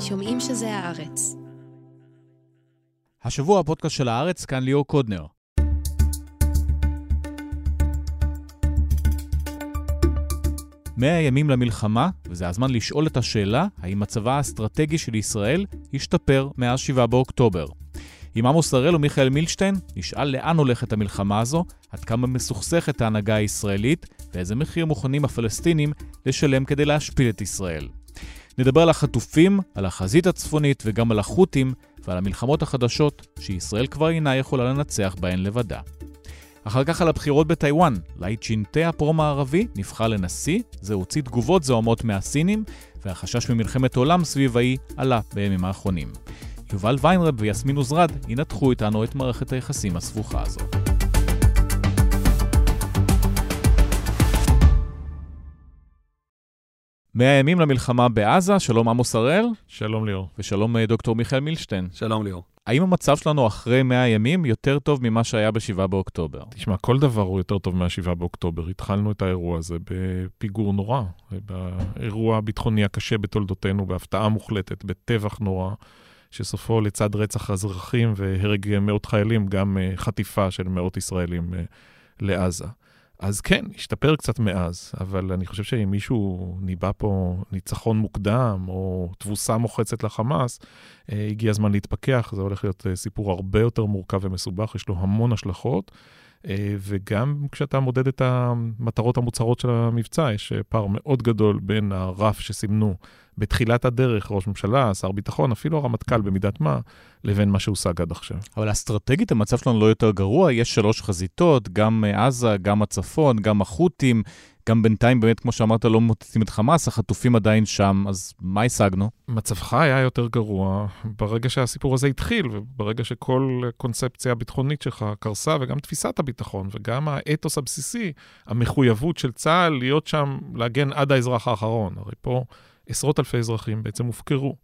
שומעים שזה הארץ. השבוע הפודקאסט של הארץ, כאן ליאור קודנר. מאה ימים למלחמה, וזה הזמן לשאול את השאלה האם מצבה האסטרטגי של ישראל השתפר מאז 7 באוקטובר. עם עמוס הראל ומיכאל מילשטיין נשאל לאן הולכת המלחמה הזו, עד כמה מסוכסכת ההנהגה הישראלית, ואיזה מחיר מוכנים הפלסטינים לשלם כדי להשפיל את ישראל. נדבר על החטופים, על החזית הצפונית וגם על החות'ים ועל המלחמות החדשות שישראל כבר אינה יכולה לנצח בהן לבדה. אחר כך על הבחירות בטיוואן, לאי צ'ינטה הפרו-מערבי נבחר לנשיא, זה הוציא תגובות זוהמות מהסינים, והחשש ממלחמת עולם סביב האי עלה בימים האחרונים. יובל ויינרב ויסמין עוזרד ינתחו איתנו את מערכת היחסים הסבוכה הזו. מאה ימים למלחמה בעזה, שלום עמוס הראל. שלום ליאור. ושלום אה, דוקטור מיכאל מילשטיין. שלום ליאור. האם המצב שלנו אחרי 100 ימים יותר טוב ממה שהיה ב-7 באוקטובר? תשמע, כל דבר הוא יותר טוב מה-7 באוקטובר. התחלנו את האירוע הזה בפיגור נורא, באירוע הביטחוני הקשה בתולדותינו, בהפתעה מוחלטת, בטבח נורא, שסופו לצד רצח אזרחים והרג מאות חיילים, גם אה, חטיפה של מאות ישראלים אה, לעזה. אז כן, השתפר קצת מאז, אבל אני חושב שאם מישהו ניבא פה ניצחון מוקדם או תבוסה מוחצת לחמאס, אה, הגיע הזמן להתפכח, זה הולך להיות אה, סיפור הרבה יותר מורכב ומסובך, יש לו המון השלכות. אה, וגם כשאתה מודד את המטרות המוצהרות של המבצע, יש פער מאוד גדול בין הרף שסימנו בתחילת הדרך, ראש ממשלה, שר ביטחון, אפילו הרמטכ"ל במידת מה, לבין מה שהושג עד עכשיו. אבל אסטרטגית המצב שלנו לא יותר גרוע, יש שלוש חזיתות, גם עזה, גם הצפון, גם החות'ים, גם בינתיים באמת, כמו שאמרת, לא מוצאים את חמאס, החטופים עדיין שם, אז מה השגנו? מצבך היה יותר גרוע ברגע שהסיפור הזה התחיל, וברגע שכל קונספציה הביטחונית שלך קרסה, וגם תפיסת הביטחון, וגם האתוס הבסיסי, המחויבות של צה"ל להיות שם, להגן עד האזרח האחרון. הרי פה... עשרות אלפי אזרחים בעצם הופקרו.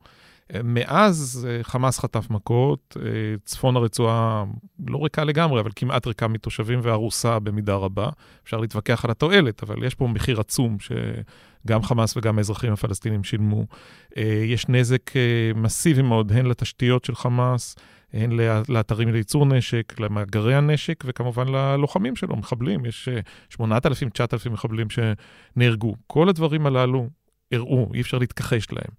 מאז אה, חמאס חטף מכות, אה, צפון הרצועה לא ריקה לגמרי, אבל כמעט ריקה מתושבים והרוסה במידה רבה. אפשר להתווכח על התועלת, אבל יש פה מחיר עצום שגם חמאס וגם האזרחים הפלסטינים שילמו. אה, יש נזק מסיבי מאוד, הן לתשתיות של חמאס, הן לאתרים לייצור נשק, למאגרי הנשק, וכמובן ללוחמים שלו, מחבלים. יש 8,000-9,000 מחבלים שנהרגו. כל הדברים הללו הראו, אי אפשר להתכחש להם.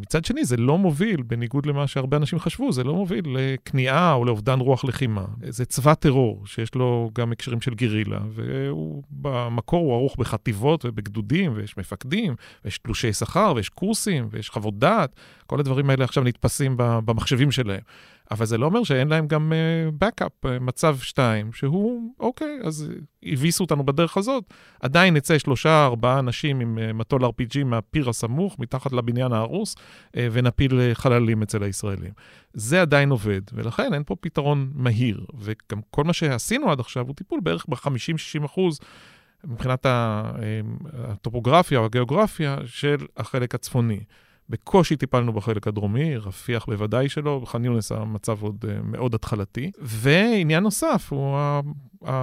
מצד שני, זה לא מוביל, בניגוד למה שהרבה אנשים חשבו, זה לא מוביל לכניעה או לאובדן רוח לחימה. זה צבא טרור שיש לו גם הקשרים של גרילה, ובמקור הוא ערוך בחטיבות ובגדודים, ויש מפקדים, ויש תלושי שכר, ויש קורסים, ויש חוות דעת. כל הדברים האלה עכשיו נתפסים במחשבים שלהם. אבל זה לא אומר שאין להם גם בקאפ, uh, uh, מצב 2, שהוא, אוקיי, אז הביסו אותנו בדרך הזאת, עדיין נצא שלושה, ארבעה אנשים עם uh, מטול RPG מהפיר הסמוך, מתחת לבניין ההרוס, ונפיל חללים אצל הישראלים. זה עדיין עובד, ולכן אין פה פתרון מהיר, וגם כל מה שעשינו עד עכשיו הוא טיפול בערך ב-50-60 אחוז. מבחינת הטופוגרפיה או הגיאוגרפיה של החלק הצפוני. בקושי טיפלנו בחלק הדרומי, רפיח בוודאי שלא, בח'אן יונס המצב עוד uh, מאוד התחלתי. ועניין נוסף הוא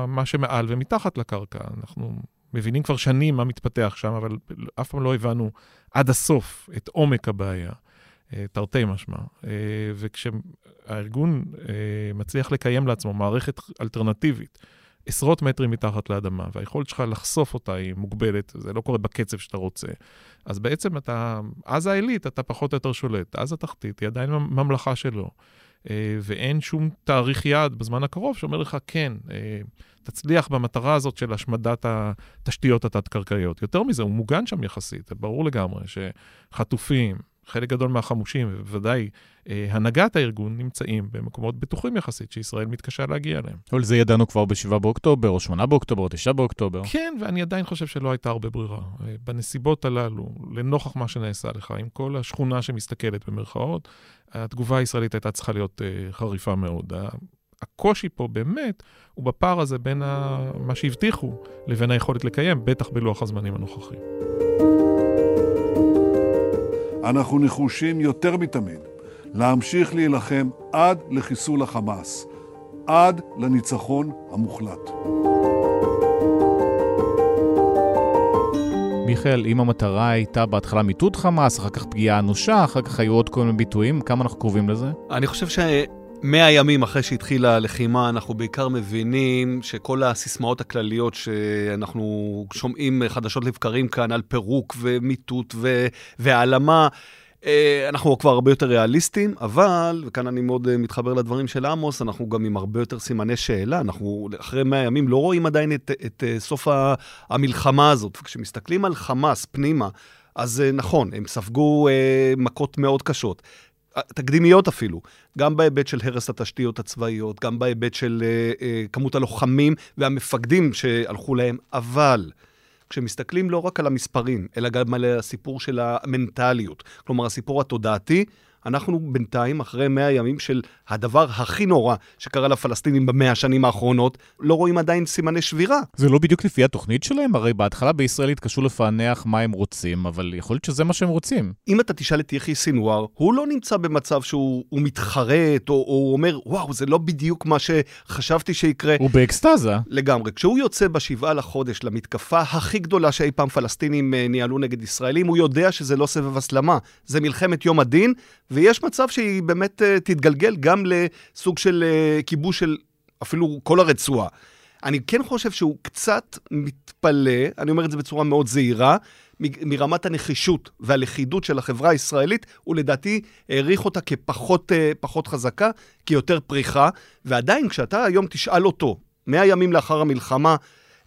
מה שמעל ומתחת לקרקע. אנחנו מבינים כבר שנים מה מתפתח שם, אבל אף פעם לא הבנו עד הסוף את עומק הבעיה, uh, תרתי משמע. Uh, וכשהארגון מצליח לקיים לעצמו מערכת אלטרנטיבית, עשרות מטרים מתחת לאדמה, והיכולת שלך לחשוף אותה היא מוגבלת, זה לא קורה בקצב שאתה רוצה. אז בעצם אתה, אז העילית אתה פחות או יותר שולט, אז התחתית היא עדיין ממלכה שלו. אה, ואין שום תאריך יעד בזמן הקרוב שאומר לך, כן, אה, תצליח במטרה הזאת של השמדת התשתיות התת-קרקעיות. יותר מזה, הוא מוגן שם יחסית, ברור לגמרי שחטופים, חלק גדול מהחמושים, ובוודאי אה, הנהגת הארגון, נמצאים במקומות בטוחים יחסית, שישראל מתקשה להגיע אליהם. אבל זה ידענו כבר ב-7 באוקטובר, או 8 באוקטובר, או 9 באוקטובר. כן, ואני עדיין חושב שלא הייתה הרבה ברירה. אה, בנסיבות הללו, לנוכח מה שנעשה לך, עם כל השכונה שמסתכלת במרכאות, התגובה הישראלית הייתה צריכה להיות אה, חריפה מאוד. הקושי פה באמת הוא בפער הזה בין ה... מה שהבטיחו לבין היכולת לקיים, בטח בלוח הזמנים הנוכחי. אנחנו נחושים יותר מתמיד להמשיך להילחם עד לחיסול החמאס, עד לניצחון המוחלט. מיכאל, אם המטרה הייתה בהתחלה מיטוט חמאס, אחר כך פגיעה אנושה, אחר כך היו עוד כל מיני ביטויים, כמה אנחנו קרובים לזה? אני חושב ש... מאה ימים אחרי שהתחילה הלחימה, אנחנו בעיקר מבינים שכל הסיסמאות הכלליות שאנחנו שומעים חדשות לבקרים כאן על פירוק ומיטוט והעלמה, אה, אנחנו כבר הרבה יותר ריאליסטים, אבל, וכאן אני מאוד אה, מתחבר לדברים של עמוס, אנחנו גם עם הרבה יותר סימני שאלה. אנחנו אחרי מאה ימים לא רואים עדיין את, את, סוף המלחמה הזאת. וכשמסתכלים על חמאס פנימה, אז אה, נכון, הם ספגו אה, מכות מאוד קשות. תקדימיות אפילו, גם בהיבט של הרס התשתיות הצבאיות, גם בהיבט של אה, אה, כמות הלוחמים והמפקדים שהלכו להם, אבל כשמסתכלים לא רק על המספרים, אלא גם על הסיפור של המנטליות, כלומר הסיפור התודעתי, אנחנו בינתיים, אחרי 100 ימים של הדבר הכי נורא שקרה לפלסטינים במאה השנים האחרונות, לא רואים עדיין סימני שבירה. זה לא בדיוק לפי התוכנית שלהם? הרי בהתחלה בישראל התקשו לפענח מה הם רוצים, אבל יכול להיות שזה מה שהם רוצים. אם אתה תשאל את יחי סינואר, הוא לא נמצא במצב שהוא מתחרט, או, או הוא אומר, וואו, זה לא בדיוק מה שחשבתי שיקרה. הוא באקסטזה. לגמרי. כשהוא יוצא בשבעה לחודש למתקפה הכי גדולה שאי פעם פלסטינים אה, ניהלו נגד ישראלים, הוא יודע שזה לא סבב הסלמה, זה מלחמת יום הדין, ויש מצב שהיא באמת uh, תתגלגל גם לסוג של uh, כיבוש של אפילו כל הרצועה. אני כן חושב שהוא קצת מתפלא, אני אומר את זה בצורה מאוד זהירה, מרמת הנחישות והלכידות של החברה הישראלית, הוא לדעתי העריך אותה כפחות uh, חזקה, כיותר פריחה, ועדיין כשאתה היום תשאל אותו, מאה ימים לאחר המלחמה,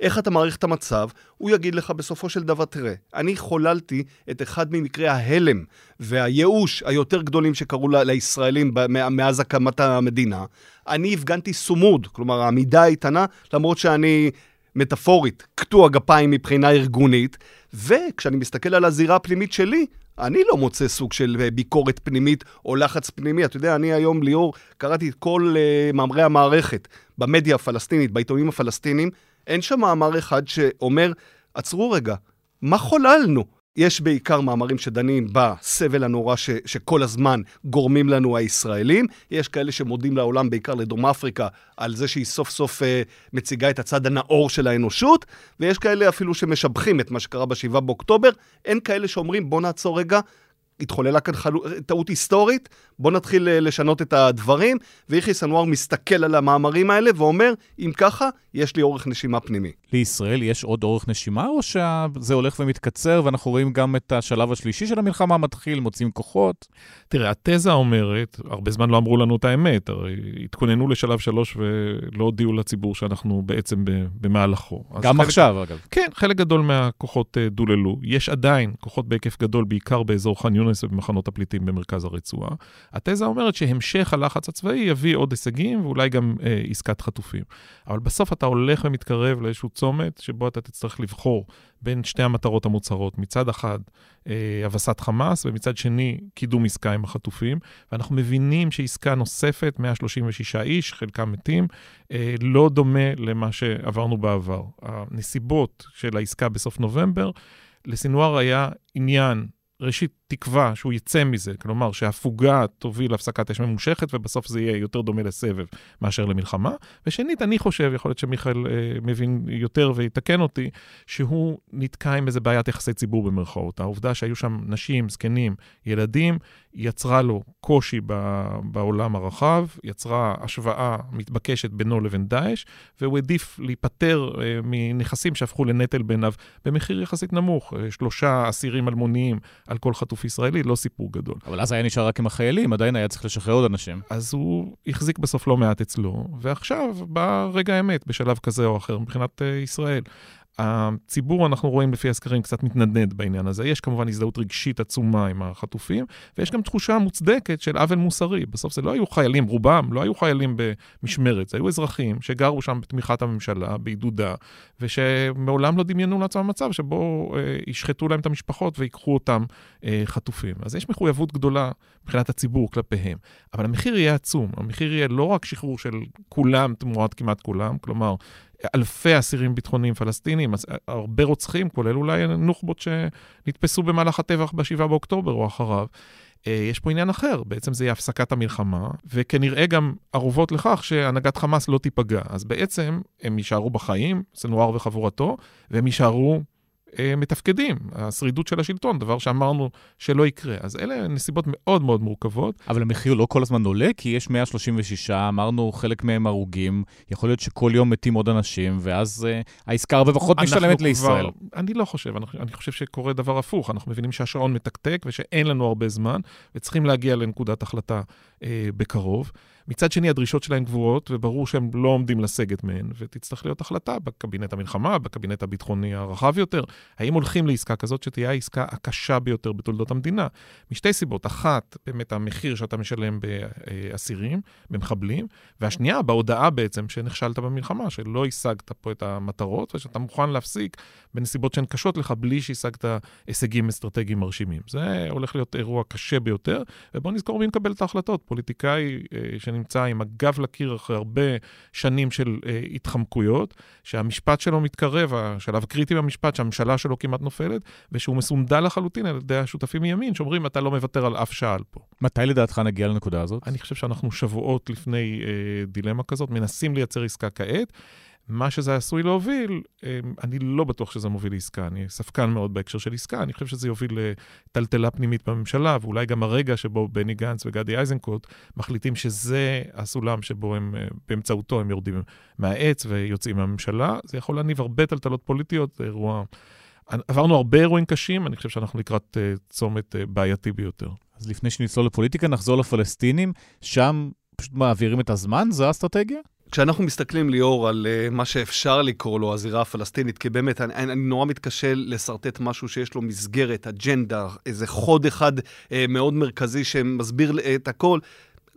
איך אתה מעריך את המצב, הוא יגיד לך בסופו של דבר, תראה, אני חוללתי את אחד ממקרי ההלם והייאוש היותר גדולים שקרו לישראלים מאז הקמת המדינה. אני הפגנתי סומוד, כלומר העמידה האיתנה, למרות שאני מטאפורית, קטוע גפיים מבחינה ארגונית, וכשאני מסתכל על הזירה הפנימית שלי, אני לא מוצא סוג של ביקורת פנימית או לחץ פנימי. אתה יודע, אני היום, ליאור, קראתי את כל uh, מאמרי המערכת במדיה הפלסטינית, בעיתונים הפלסטינים, אין שם מאמר אחד שאומר, עצרו רגע, מה חוללנו? יש בעיקר מאמרים שדנים בסבל הנורא ש, שכל הזמן גורמים לנו הישראלים. יש כאלה שמודים לעולם, בעיקר לדרום אפריקה, על זה שהיא סוף סוף אה, מציגה את הצד הנאור של האנושות, ויש כאלה אפילו שמשבחים את מה שקרה ב-7 באוקטובר. אין כאלה שאומרים, בוא נעצור רגע, התחוללה כאן חלו... טעות היסטורית, בואו נתחיל אה, לשנות את הדברים, ויחיא סנוואר מסתכל על המאמרים האלה ואומר, אם ככה, יש לי אורך נשימה פנימי. לישראל יש עוד אורך נשימה, או שזה הולך ומתקצר, ואנחנו רואים גם את השלב השלישי של המלחמה מתחיל, מוצאים כוחות? תראה, התזה אומרת, הרבה זמן לא אמרו לנו את האמת, הרי התכוננו לשלב שלוש ולא הודיעו לציבור שאנחנו בעצם במהלכו. גם חלק... עכשיו, אגב. כן, חלק גדול מהכוחות אה, דוללו. יש עדיין כוחות בהיקף גדול, בעיקר באזור ח'אן יונס ובמחנות הפליטים במרכז הרצועה. התזה אומרת שהמשך הלחץ הצבאי יביא עוד הישגים ואולי גם אה, עסקת חטופים. אבל בסוף אתה הולך ומתקרב לאיזשהו צומת שבו אתה תצטרך לבחור בין שתי המטרות המוצהרות. מצד אחד, אה, הבסת חמאס, ומצד שני, קידום עסקה עם החטופים. ואנחנו מבינים שעסקה נוספת, 136 איש, חלקם מתים, אה, לא דומה למה שעברנו בעבר. הנסיבות של העסקה בסוף נובמבר, לסינואר היה עניין ראשית, תקווה שהוא יצא מזה, כלומר שהפוגה תוביל להפסקת אש ממושכת, ובסוף זה יהיה יותר דומה לסבב מאשר למלחמה. ושנית, אני חושב, יכול להיות שמיכאל אה, מבין יותר ויתקן אותי, שהוא נתקע עם איזה בעיית יחסי ציבור במרכאות. העובדה שהיו שם נשים, זקנים, ילדים, יצרה לו קושי ב, בעולם הרחב, יצרה השוואה מתבקשת בינו לבין דאעש, והוא העדיף להיפטר אה, מנכסים שהפכו לנטל בעיניו במחיר יחסית נמוך, אה, שלושה אסירים אלמוניים על כל חטוף ישראלי, לא סיפור גדול. אבל אז היה נשאר רק עם החיילים, עדיין היה צריך לשחרר עוד אנשים. אז הוא החזיק בסוף לא מעט אצלו, ועכשיו בא רגע האמת בשלב כזה או אחר מבחינת uh, ישראל. הציבור, אנחנו רואים לפי הסקרים, קצת מתנדנד בעניין הזה. יש כמובן הזדהות רגשית עצומה עם החטופים, ויש גם תחושה מוצדקת של עוול מוסרי. בסוף זה לא היו חיילים, רובם לא היו חיילים במשמרת, זה היו אזרחים שגרו שם בתמיכת הממשלה, בעידודה, ושמעולם לא דמיינו לעצמם מצב שבו אה, ישחטו להם את המשפחות ויקחו אותם אה, חטופים. אז יש מחויבות גדולה מבחינת הציבור כלפיהם. אבל המחיר יהיה עצום. המחיר יהיה לא רק שחרור של כולם תמורת כמעט כולם, כלומר, אלפי אסירים ביטחוניים פלסטינים, הרבה רוצחים, כולל אולי נוח'בות שנתפסו במהלך הטבח ב-7 באוקטובר או אחריו. אה, יש פה עניין אחר, בעצם זה יהיה הפסקת המלחמה, וכנראה גם ערובות לכך שהנהגת חמאס לא תיפגע. אז בעצם הם יישארו בחיים, סנואר וחבורתו, והם יישארו אה, מתפקדים, השרידות של השלטון, דבר שאמרנו שלא יקרה. אז אלה נסיבות מאוד מאוד מורכבות. אבל המחיר לא כל הזמן עולה, כי יש 136, אמרנו חלק מהם הרוגים, יכול להיות שכל יום מתים עוד אנשים, ואז uh, העסקה הרבה פחות משלמת לישראל. כבר, אני לא חושב, אני, אני חושב שקורה דבר הפוך. אנחנו מבינים שהשעון מתקתק ושאין לנו הרבה זמן, וצריכים להגיע לנקודת החלטה אה, בקרוב. מצד שני, הדרישות שלהם גבוהות, וברור שהם לא עומדים לסגת מהן, ותצטרך להיות החלטה בקבינט המלחמה, בקבינט הביטחוני הרחב יותר, האם הולכים לעסקה כזאת שתהיה העסקה הקשה ביותר בתולדות המדינה. משתי סיבות, אחת, באמת המחיר שאתה משלם באסירים, במחבלים, והשנייה, בהודעה בעצם שנכשלת במלחמה, שלא השגת פה את המטרות, ושאתה מוכן להפסיק בנסיבות שהן קשות לך, בלי שהשגת הישגים אסטרטגיים מרשימים. זה הולך להיות אירוע קשה ביותר, ובואו נזכור מי מקבל את ההחלטות. פוליטיקאי שנמצא עם הגב לקיר אחרי הרבה שנים של אה, התחמקויות, שהמשפט שלו מתקרב, השלב הקריטי במשפט, שהממשלה שלו כמעט נופלת, ושהוא מסונדל לחלוטין על ידי השותפים מימין, שאומרים, אתה לא מוותר על אף שעל פה. מתי לדעתך נגיע לנקודה הזאת? אני חושב שאנחנו שבועות לפני אה, דילמה כזאת, מנסים לייצר עסקה כעת. מה שזה עשוי להוביל, אמ, אני לא בטוח שזה מוביל לעסקה. אני ספקן מאוד בהקשר של עסקה, אני חושב שזה יוביל לטלטלה פנימית בממשלה, ואולי גם הרגע שבו בני גנץ וגדי איזנקוט מחליטים שזה הסולם שבו הם, אה, באמצעותו הם יורדים מהעץ ויוצאים מהממשלה, זה יכול להניב הרבה טלטלות פוליטיות, זה אירוע... עברנו הרבה אירועים קשים, אני חושב שאנחנו לקראת uh, צומת uh, בעייתי ביותר. אז לפני שנצלול לפוליטיקה, נחזור לפלסטינים, שם פשוט מעבירים את הזמן? זו האסטרטגיה? כשאנחנו מסתכלים, ליאור, על uh, מה שאפשר לקרוא לו הזירה הפלסטינית, כי באמת, אני, אני נורא מתקשה לשרטט משהו שיש לו מסגרת, אג'נדה, איזה חוד אחד uh, מאוד מרכזי שמסביר את הכל.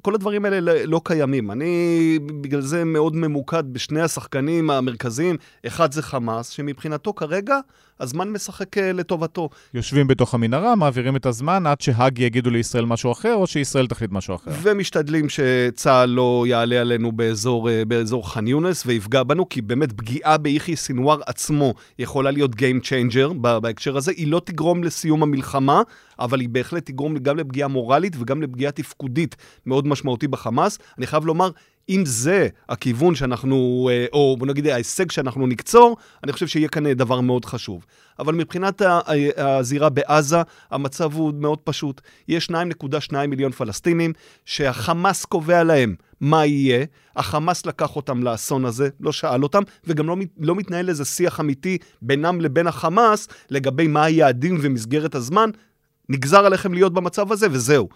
כל הדברים האלה לא, לא קיימים. אני בגלל זה מאוד ממוקד בשני השחקנים המרכזיים. אחד זה חמאס, שמבחינתו כרגע הזמן משחק אה, לטובתו. יושבים בתוך המנהרה, מעבירים את הזמן עד שהאג יגידו לישראל משהו אחר, או שישראל תחליט משהו אחר. ומשתדלים שצה"ל לא יעלה עלינו באזור, אה, באזור ח'אן יונס ויפגע בנו, כי באמת פגיעה ביחיא סינואר עצמו יכולה להיות Game Changer בהקשר הזה. היא לא תגרום לסיום המלחמה, אבל היא בהחלט תגרום גם לפגיעה מורלית וגם לפגיעה תפקודית מאוד משמעותי בחמאס. אני חייב לומר, אם זה הכיוון שאנחנו, אה, או בוא נגיד ההישג שאנחנו נקצור, אני חושב שיהיה כאן דבר מאוד חשוב. אבל מבחינת הזירה בעזה, המצב הוא מאוד פשוט. יש 2.2 מיליון פלסטינים שהחמאס קובע להם מה יהיה. החמאס לקח אותם לאסון הזה, לא שאל אותם, וגם לא, לא מתנהל איזה שיח אמיתי בינם לבין החמאס לגבי מה היעדים ומסגרת הזמן. נגזר עליכם להיות במצב הזה, וזהו.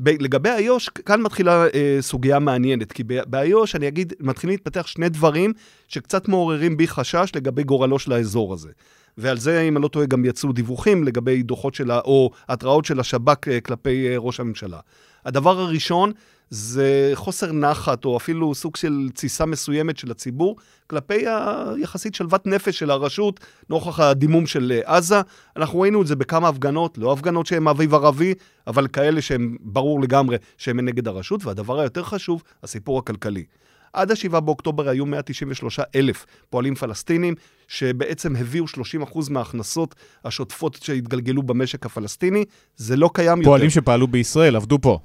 ב- לגבי איו"ש, כאן מתחילה אה, סוגיה מעניינת, כי באיו"ש, אני אגיד, מתחילים להתפתח שני דברים שקצת מעוררים בי חשש לגבי גורלו של האזור הזה. ועל זה, אם אני לא טועה, גם יצאו דיווחים לגבי דוחות של, או התראות של השב"כ אה, כלפי אה, ראש הממשלה. הדבר הראשון זה חוסר נחת, או אפילו סוג של תסיסה מסוימת של הציבור, כלפי היחסית שלוות נפש של הרשות, נוכח הדימום של אה, עזה. אנחנו ראינו את זה בכמה הפגנות, לא הפגנות שהן אביב ערבי, אבל כאלה שהן ברור לגמרי שהן נגד הרשות. והדבר היותר חשוב, הסיפור הכלכלי. עד ה-7 באוקטובר היו 193 אלף פועלים פלסטינים, שבעצם הביאו 30% מההכנסות השוטפות שהתגלגלו במשק הפלסטיני. זה לא קיים פועלים יותר. פועלים שפעלו בישראל, עבדו פה.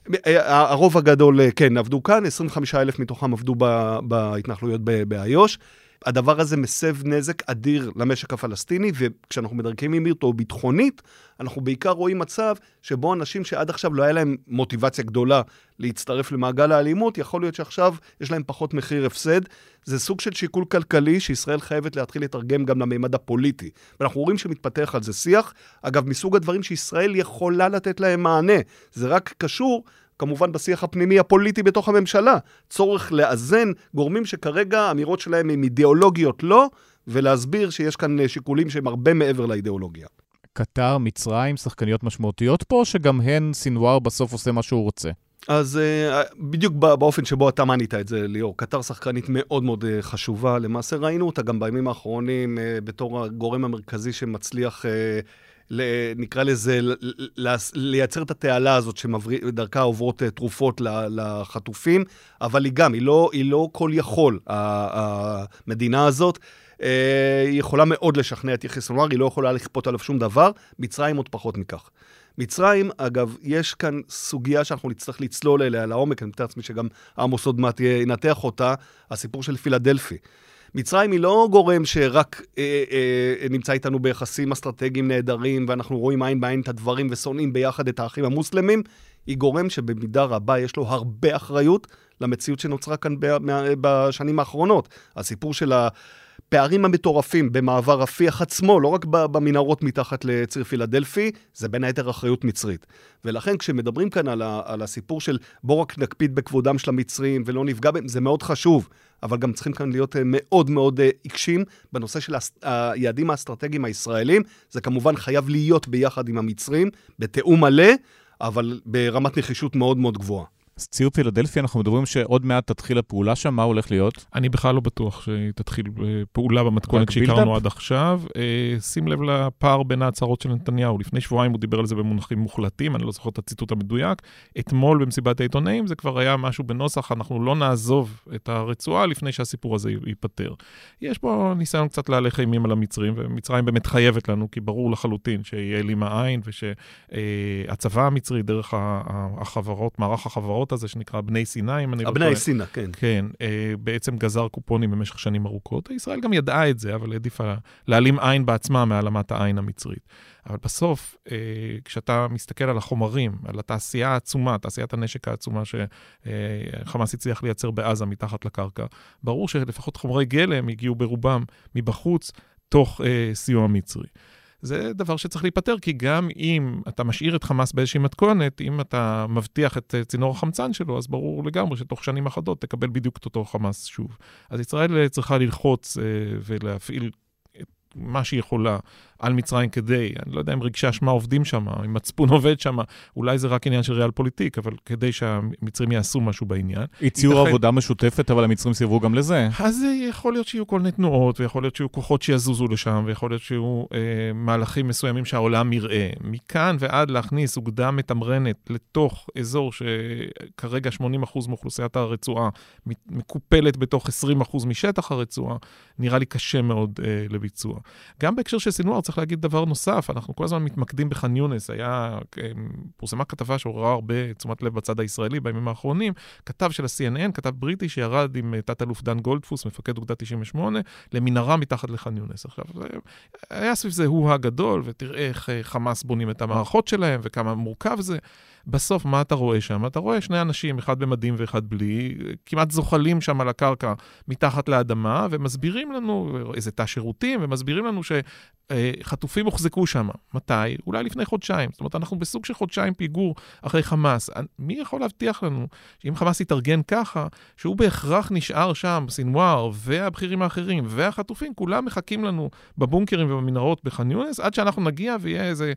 הרוב הגדול, כן, עבדו כאן, 25 אלף מתוכם עבדו בהתנחלויות באיו"ש. הדבר הזה מסב נזק אדיר למשק הפלסטיני, וכשאנחנו מדרכים עם אותו ביטחונית, אנחנו בעיקר רואים מצב שבו אנשים שעד עכשיו לא היה להם מוטיבציה גדולה להצטרף למעגל האלימות, יכול להיות שעכשיו יש להם פחות מחיר הפסד. זה סוג של שיקול כלכלי שישראל חייבת להתחיל לתרגם גם למימד הפוליטי. ואנחנו רואים שמתפתח על זה שיח, אגב, מסוג הדברים שישראל יכולה לתת להם מענה. זה רק קשור כמובן בשיח הפנימי הפוליטי בתוך הממשלה. צורך לאזן גורמים שכרגע האמירות שלהם הן אידיאולוגיות לא, ולהסביר שיש כאן שיקולים שהם הרבה מעבר לאידיאולוגיה. קטר, מצרים, שחקניות משמעותיות פה, שגם הן, סינואר בסוף עושה מה שהוא רוצה? אז uh, בדיוק באופן שבו אתה מנית את זה, ליאור, קטר שחקנית מאוד מאוד uh, חשובה. למעשה ראינו אותה גם בימים האחרונים uh, בתור הגורם המרכזי שמצליח uh, נקרא לזה, לייצר את התעלה הזאת שדרכה עוברות אה, תרופות לחטופים, אבל היא גם, היא לא, היא לא כל יכול, המדינה הזאת. אה, היא יכולה מאוד לשכנע את יחיא סנואר, היא לא יכולה לכפות עליו שום דבר, מצרים עוד פחות מכך. מצרים, אגב, יש כאן סוגיה שאנחנו נצטרך לצלול אליה לעומק, אני מתאר לעצמי שגם עמוס עוד מעט ינתח אותה, הסיפור של פילדלפי. מצרים היא לא גורם שרק אה, אה, נמצא איתנו ביחסים אסטרטגיים נהדרים, ואנחנו רואים עין בעין את הדברים ושונאים ביחד את האחים המוסלמים, היא גורם שבמידה רבה יש לו הרבה אחריות למציאות שנוצרה כאן בשנים האחרונות. הסיפור של הפערים המטורפים במעבר רפיח עצמו, לא רק במנהרות מתחת לציר פילדלפי, זה בין היתר אחריות מצרית. ולכן כשמדברים כאן על, ה, על הסיפור של בואו רק נקפיד בכבודם של המצרים ולא נפגע בהם, זה מאוד חשוב. אבל גם צריכים כאן להיות אה, מאוד מאוד אה, עיקשים בנושא של היעדים האסטרטגיים הישראלים. זה כמובן חייב להיות ביחד עם המצרים, בתיאום מלא, אבל ברמת נחישות מאוד מאוד גבוהה. אז ציר פילדלפי, אנחנו מדברים שעוד מעט תתחיל הפעולה שם, מה הולך להיות? אני בכלל לא בטוח שהיא תתחיל אה, פעולה במתכונת שהכרנו עד עכשיו. אה, שים לב לפער בין ההצהרות של נתניהו. לפני שבועיים הוא דיבר על זה במונחים מוחלטים, אני לא זוכר את הציטוט המדויק. אתמול במסיבת העיתונאים זה כבר היה משהו בנוסח, אנחנו לא נעזוב את הרצועה לפני שהסיפור הזה ייפתר. יש פה ניסיון קצת להלך אימים על המצרים, ומצרים באמת חייבת לנו, כי ברור לחלוטין שיהיה אלימה עין, ושהצבא המצרי, דרך החברות, מערך החברות, הזה שנקרא בני סיני, אם אני לא טועה. הבני סינה, כן. כן, אה, בעצם גזר קופונים במשך שנים ארוכות. ישראל גם ידעה את זה, אבל העדיפה להעלים עין בעצמה מהעלמת העין המצרית. אבל בסוף, אה, כשאתה מסתכל על החומרים, על התעשייה העצומה, תעשיית הנשק העצומה שחמאס הצליח לייצר בעזה מתחת לקרקע, ברור שלפחות חומרי גלם הגיעו ברובם מבחוץ, תוך אה, סיוע מצרי. זה דבר שצריך להיפתר, כי גם אם אתה משאיר את חמאס באיזושהי מתכונת, אם אתה מבטיח את אה, צינור החמצן שלו, אז ברור לגמרי שתוך שנים אחדות תקבל בדיוק את אותו חמאס שוב. אז ישראל צריכה ללחוץ אה, ולהפעיל מה שהיא יכולה על מצרים כדי, אני לא יודע אם רגשי אשמה עובדים שם, אם מצפון עובד שם, אולי זה רק עניין של ריאל פוליטיק, אבל כדי שהמצרים יעשו משהו בעניין. הציעו יתכן... עבודה משותפת, אבל המצרים סירבו גם לזה. אז יכול להיות שיהיו כל מיני תנועות, ויכול להיות שיהיו כוחות שיזוזו לשם, ויכול להיות שיהיו אה, מהלכים מסוימים שהעולם יראה. מכאן ועד להכניס אוגדה מתמרנת לתוך אזור שכרגע 80% מאוכלוסיית הרצועה מקופלת בתוך 20% משטח הרצועה, נראה לי קשה מאוד אה, לביצוע. גם בהקשר של סינואר, צריך להגיד דבר נוסף, אנחנו כל הזמן מתמקדים בח'אן יונס, היה, אמ, פורסמה כתבה שעוררה הרבה תשומת לב בצד הישראלי בימים האחרונים, כתב של ה-CNN, כתב בריטי שירד עם אה, תת-אלוף דן גולדפוס, מפקד אוגדה 98, למנהרה מתחת לח'אן יונס. עכשיו, היה סביב זה הוא הגדול, ותראה איך אה, חמאס בונים את המערכות שלהם וכמה מורכב זה. בסוף, מה אתה רואה שם? אתה רואה שני אנשים, אחד במדים ואחד בלי, כמעט זוחלים שם על הקרקע מתחת לאדמה, ומסבירים לנו איזה תא שירותים, ומסבירים לנו שחטופים הוחזקו שם. מתי? אולי לפני חודשיים. זאת אומרת, אנחנו בסוג של חודשיים פיגור אחרי חמאס. מי יכול להבטיח לנו שאם חמאס יתארגן ככה, שהוא בהכרח נשאר שם, סינואר, והבכירים האחרים, והחטופים, כולם מחכים לנו בבונקרים ובמנהרות בח'אן יונס, עד שאנחנו נגיע ויהיה איזה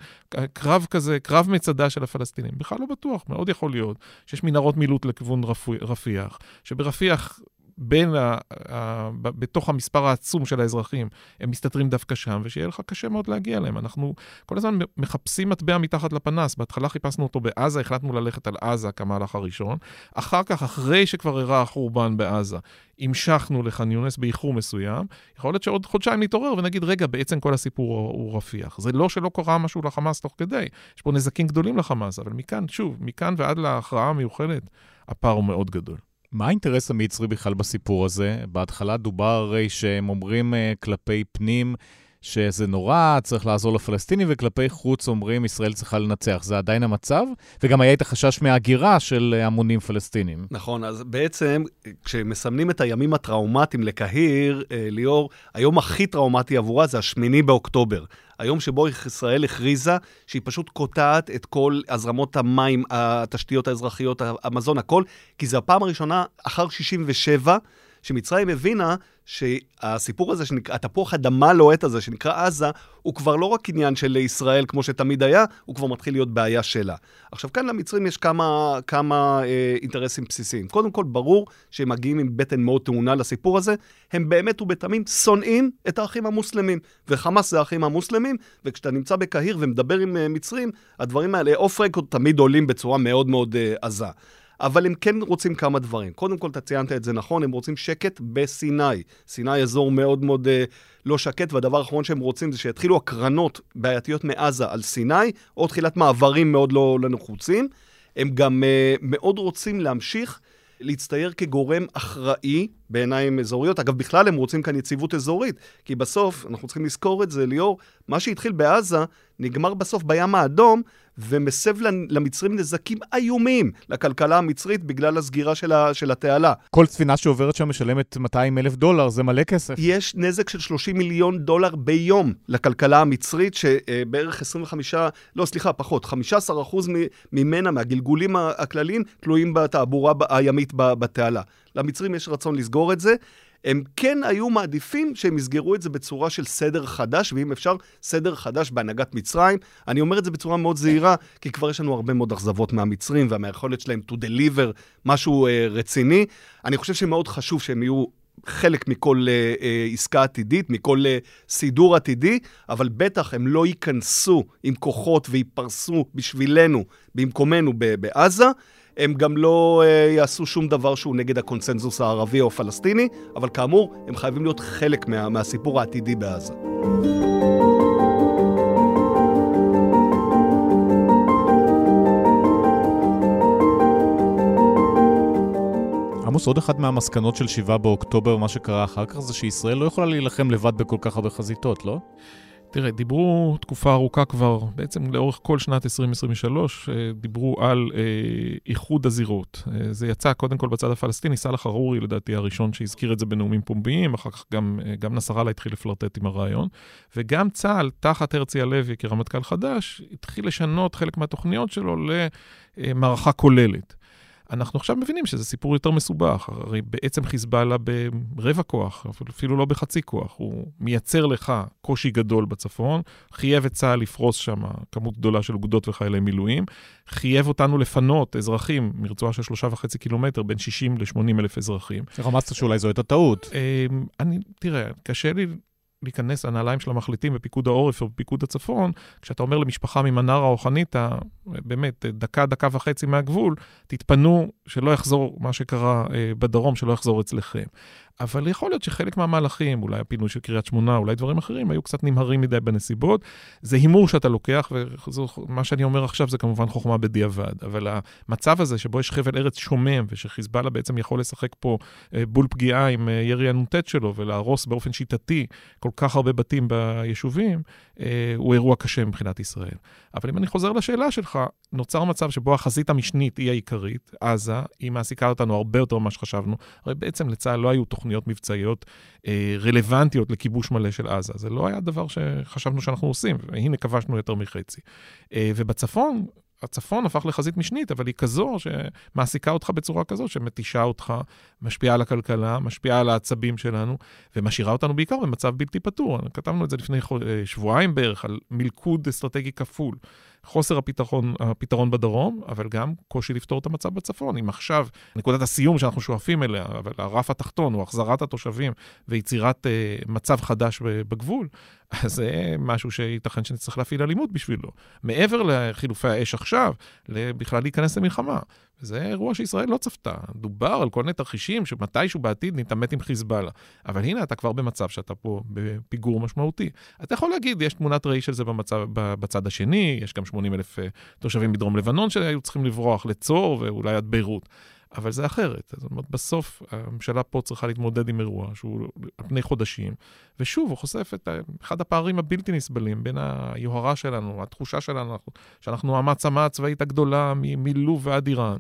קרב כזה, קרב מצדה של הפלסטינים. בכלל לא בטוח, מאוד יכול להיות שיש מנהרות מילוט לכיוון רפיח, שברפיח בין ה, ה, ב, בתוך המספר העצום של האזרחים, הם מסתתרים דווקא שם, ושיהיה לך קשה מאוד להגיע אליהם. אנחנו כל הזמן מחפשים מטבע מתחת לפנס. בהתחלה חיפשנו אותו בעזה, החלטנו ללכת על עזה כמהלך הראשון. אחר כך, אחרי שכבר אירע החורבן בעזה, המשכנו לח'אן יונס באיחור מסוים. יכול להיות שעוד חודשיים נתעורר ונגיד, רגע, בעצם כל הסיפור הוא רפיח. זה לא שלא קרה משהו לחמאס תוך כדי, יש פה נזקים גדולים לחמאס, אבל מכאן, שוב, מכאן ועד להכרעה המיוחדת, הפער הוא מאוד גדול. מה האינטרס המצרי בכלל בסיפור הזה? בהתחלה דובר הרי שהם אומרים uh, כלפי פנים שזה נורא, צריך לעזור לפלסטינים, וכלפי חוץ אומרים ישראל צריכה לנצח. זה עדיין המצב? וגם היה את החשש מהגירה של uh, המונים פלסטינים. נכון, אז בעצם כשמסמנים את הימים הטראומטיים לקהיר, uh, ליאור, היום הכי טראומטי עבורה זה השמיני באוקטובר. היום שבו ישראל הכריזה שהיא פשוט קוטעת את כל הזרמות המים, התשתיות האזרחיות, המזון, הכל, כי זו הפעם הראשונה אחר 67' שמצרים הבינה שהסיפור הזה, שנקרא, התפוח אדמה לוהט הזה שנקרא עזה, הוא כבר לא רק עניין של ישראל כמו שתמיד היה, הוא כבר מתחיל להיות בעיה שלה. עכשיו, כאן למצרים יש כמה, כמה אה, אינטרסים בסיסיים. קודם כל, ברור שהם מגיעים עם בטן מאוד טעונה לסיפור הזה. הם באמת ובתמים שונאים את האחים המוסלמים, וחמאס זה האחים המוסלמים, וכשאתה נמצא בקהיר ומדבר עם אה, מצרים, הדברים האלה, אוף רקורד, תמיד עולים בצורה מאוד מאוד אה, עזה. אבל הם כן רוצים כמה דברים. קודם כל, אתה ציינת את זה נכון, הם רוצים שקט בסיני. סיני אזור מאוד מאוד uh, לא שקט, והדבר האחרון שהם רוצים זה שיתחילו הקרנות בעייתיות מעזה על סיני, או תחילת מעברים מאוד לא, לא נחוצים. הם גם uh, מאוד רוצים להמשיך להצטייר כגורם אחראי בעיניים אזוריות. אגב, בכלל הם רוצים כאן יציבות אזורית, כי בסוף, אנחנו צריכים לזכור את זה, ליאור, מה שהתחיל בעזה, נגמר בסוף בים האדום, ומסב למצרים נזקים איומים לכלכלה המצרית בגלל הסגירה של, ה, של התעלה. כל ספינה שעוברת שם משלמת 200 אלף דולר, זה מלא כסף. יש נזק של 30 מיליון דולר ביום לכלכלה המצרית, שבערך 25, לא, סליחה, פחות, 15 אחוז ממנה, מהגלגולים הכלליים, תלויים בתעבורה הימית בתעלה. למצרים יש רצון לסגור את זה. הם כן היו מעדיפים שהם יסגרו את זה בצורה של סדר חדש, ואם אפשר, סדר חדש בהנהגת מצרים. אני אומר את זה בצורה מאוד זהירה, כי כבר יש לנו הרבה מאוד אכזבות מהמצרים ומהיכולת שלהם to deliver משהו אה, רציני. אני חושב שמאוד חשוב שהם יהיו חלק מכל uh, uh, עסקה עתידית, מכל uh, סידור עתידי, אבל בטח הם לא ייכנסו עם כוחות וייפרסו בשבילנו, במקומנו בעזה. הם גם לא uh, יעשו שום דבר שהוא נגד הקונסנזוס הערבי או הפלסטיני, אבל כאמור, הם חייבים להיות חלק מה, מהסיפור העתידי בעזה. עמוס, עוד אחת מהמסקנות של 7 באוקטובר, מה שקרה אחר כך, זה שישראל לא יכולה להילחם לבד בכל כך הרבה חזיתות, לא? תראה, דיברו תקופה ארוכה כבר, בעצם לאורך כל שנת 2023, אה, דיברו על אה, איחוד הזירות. אה, זה יצא קודם כל בצד הפלסטיני, סאלח ארורי לדעתי הראשון שהזכיר את זה בנאומים פומביים, אחר כך גם, גם נסראללה התחיל לפלרטט עם הרעיון, וגם צה"ל, תחת הרצי הלוי כרמטכ"ל חדש, התחיל לשנות חלק מהתוכניות שלו למערכה כוללת. אנחנו עכשיו מבינים שזה סיפור יותר מסובך. הרי בעצם חיזבאללה ברבע כוח, אפילו לא בחצי כוח. הוא מייצר לך קושי גדול בצפון, חייב את צה"ל לפרוס שם כמות גדולה של אוגדות וחיילי מילואים, חייב אותנו לפנות אזרחים מרצועה של שלושה וחצי קילומטר, בין 60 ל-80 אלף אזרחים. רמזת שאולי זו הייתה טעות? אמ, אני, תראה, קשה לי להיכנס לנעליים של המחליטים בפיקוד העורף או בפיקוד הצפון, כשאתה אומר למשפחה ממנרה או חניתה, באמת, דקה, דקה וחצי מהגבול, תתפנו, שלא יחזור מה שקרה אה, בדרום, שלא יחזור אצלכם. אבל יכול להיות שחלק מהמהלכים, אולי הפינוי של קריית שמונה, אולי דברים אחרים, היו קצת נמהרים מדי בנסיבות. זה הימור שאתה לוקח, ומה שאני אומר עכשיו זה כמובן חוכמה בדיעבד. אבל המצב הזה שבו יש חבל ארץ שומם, ושחיזבאללה בעצם יכול לשחק פה אה, בול פגיעה עם אה, ירי הנ"ט שלו, ולהרוס באופן שיטתי כל כך הרבה בתים ביישובים, אה, הוא אירוע קשה מבחינת ישראל. אבל אם אני חוזר לשאלה שלך, נוצר מצב שבו החזית המשנית היא העיקרית, עזה, היא מעסיקה אותנו הרבה יותר ממה שחשבנו. הרי בעצם לצה"ל לא היו תוכניות מבצעיות אה, רלוונטיות לכיבוש מלא של עזה. זה לא היה דבר שחשבנו שאנחנו עושים, והנה כבשנו יותר מחצי. אה, ובצפון, הצפון הפך לחזית משנית, אבל היא כזו שמעסיקה אותך בצורה כזו, שמתישה אותך, משפיעה על הכלכלה, משפיעה על העצבים שלנו, ומשאירה אותנו בעיקר במצב בלתי פתור. כתבנו את זה לפני שבועיים בערך, על מלכוד אסטרטגי כפול. חוסר הפתרון, הפתרון בדרום, אבל גם קושי לפתור את המצב בצפון. אם עכשיו, נקודת הסיום שאנחנו שואפים אליה, אבל הרף התחתון הוא החזרת התושבים ויצירת אה, מצב חדש בגבול, אז זה משהו שייתכן שנצטרך להפעיל אלימות בשבילו. מעבר לחילופי האש עכשיו, בכלל להיכנס למלחמה. זה אירוע שישראל לא צפתה. דובר על כל מיני תרחישים שמתישהו בעתיד נתעמת עם חיזבאללה. אבל הנה, אתה כבר במצב שאתה פה בפיגור משמעותי. אתה יכול להגיד, יש תמונת ראי של זה במצב, בצד השני, יש גם 80 אלף אה, תושבים מדרום לבנון שהיו צריכים לברוח לצור ואולי עד ביירות. אבל זה אחרת. זאת אומרת, בסוף הממשלה פה צריכה להתמודד עם אירוע שהוא על פני חודשים, ושוב, הוא חושף את אחד הפערים הבלתי נסבלים בין היוהרה שלנו, התחושה שלנו, שאנחנו המעצמה הצבאית הגדולה מלוב ועד איראן.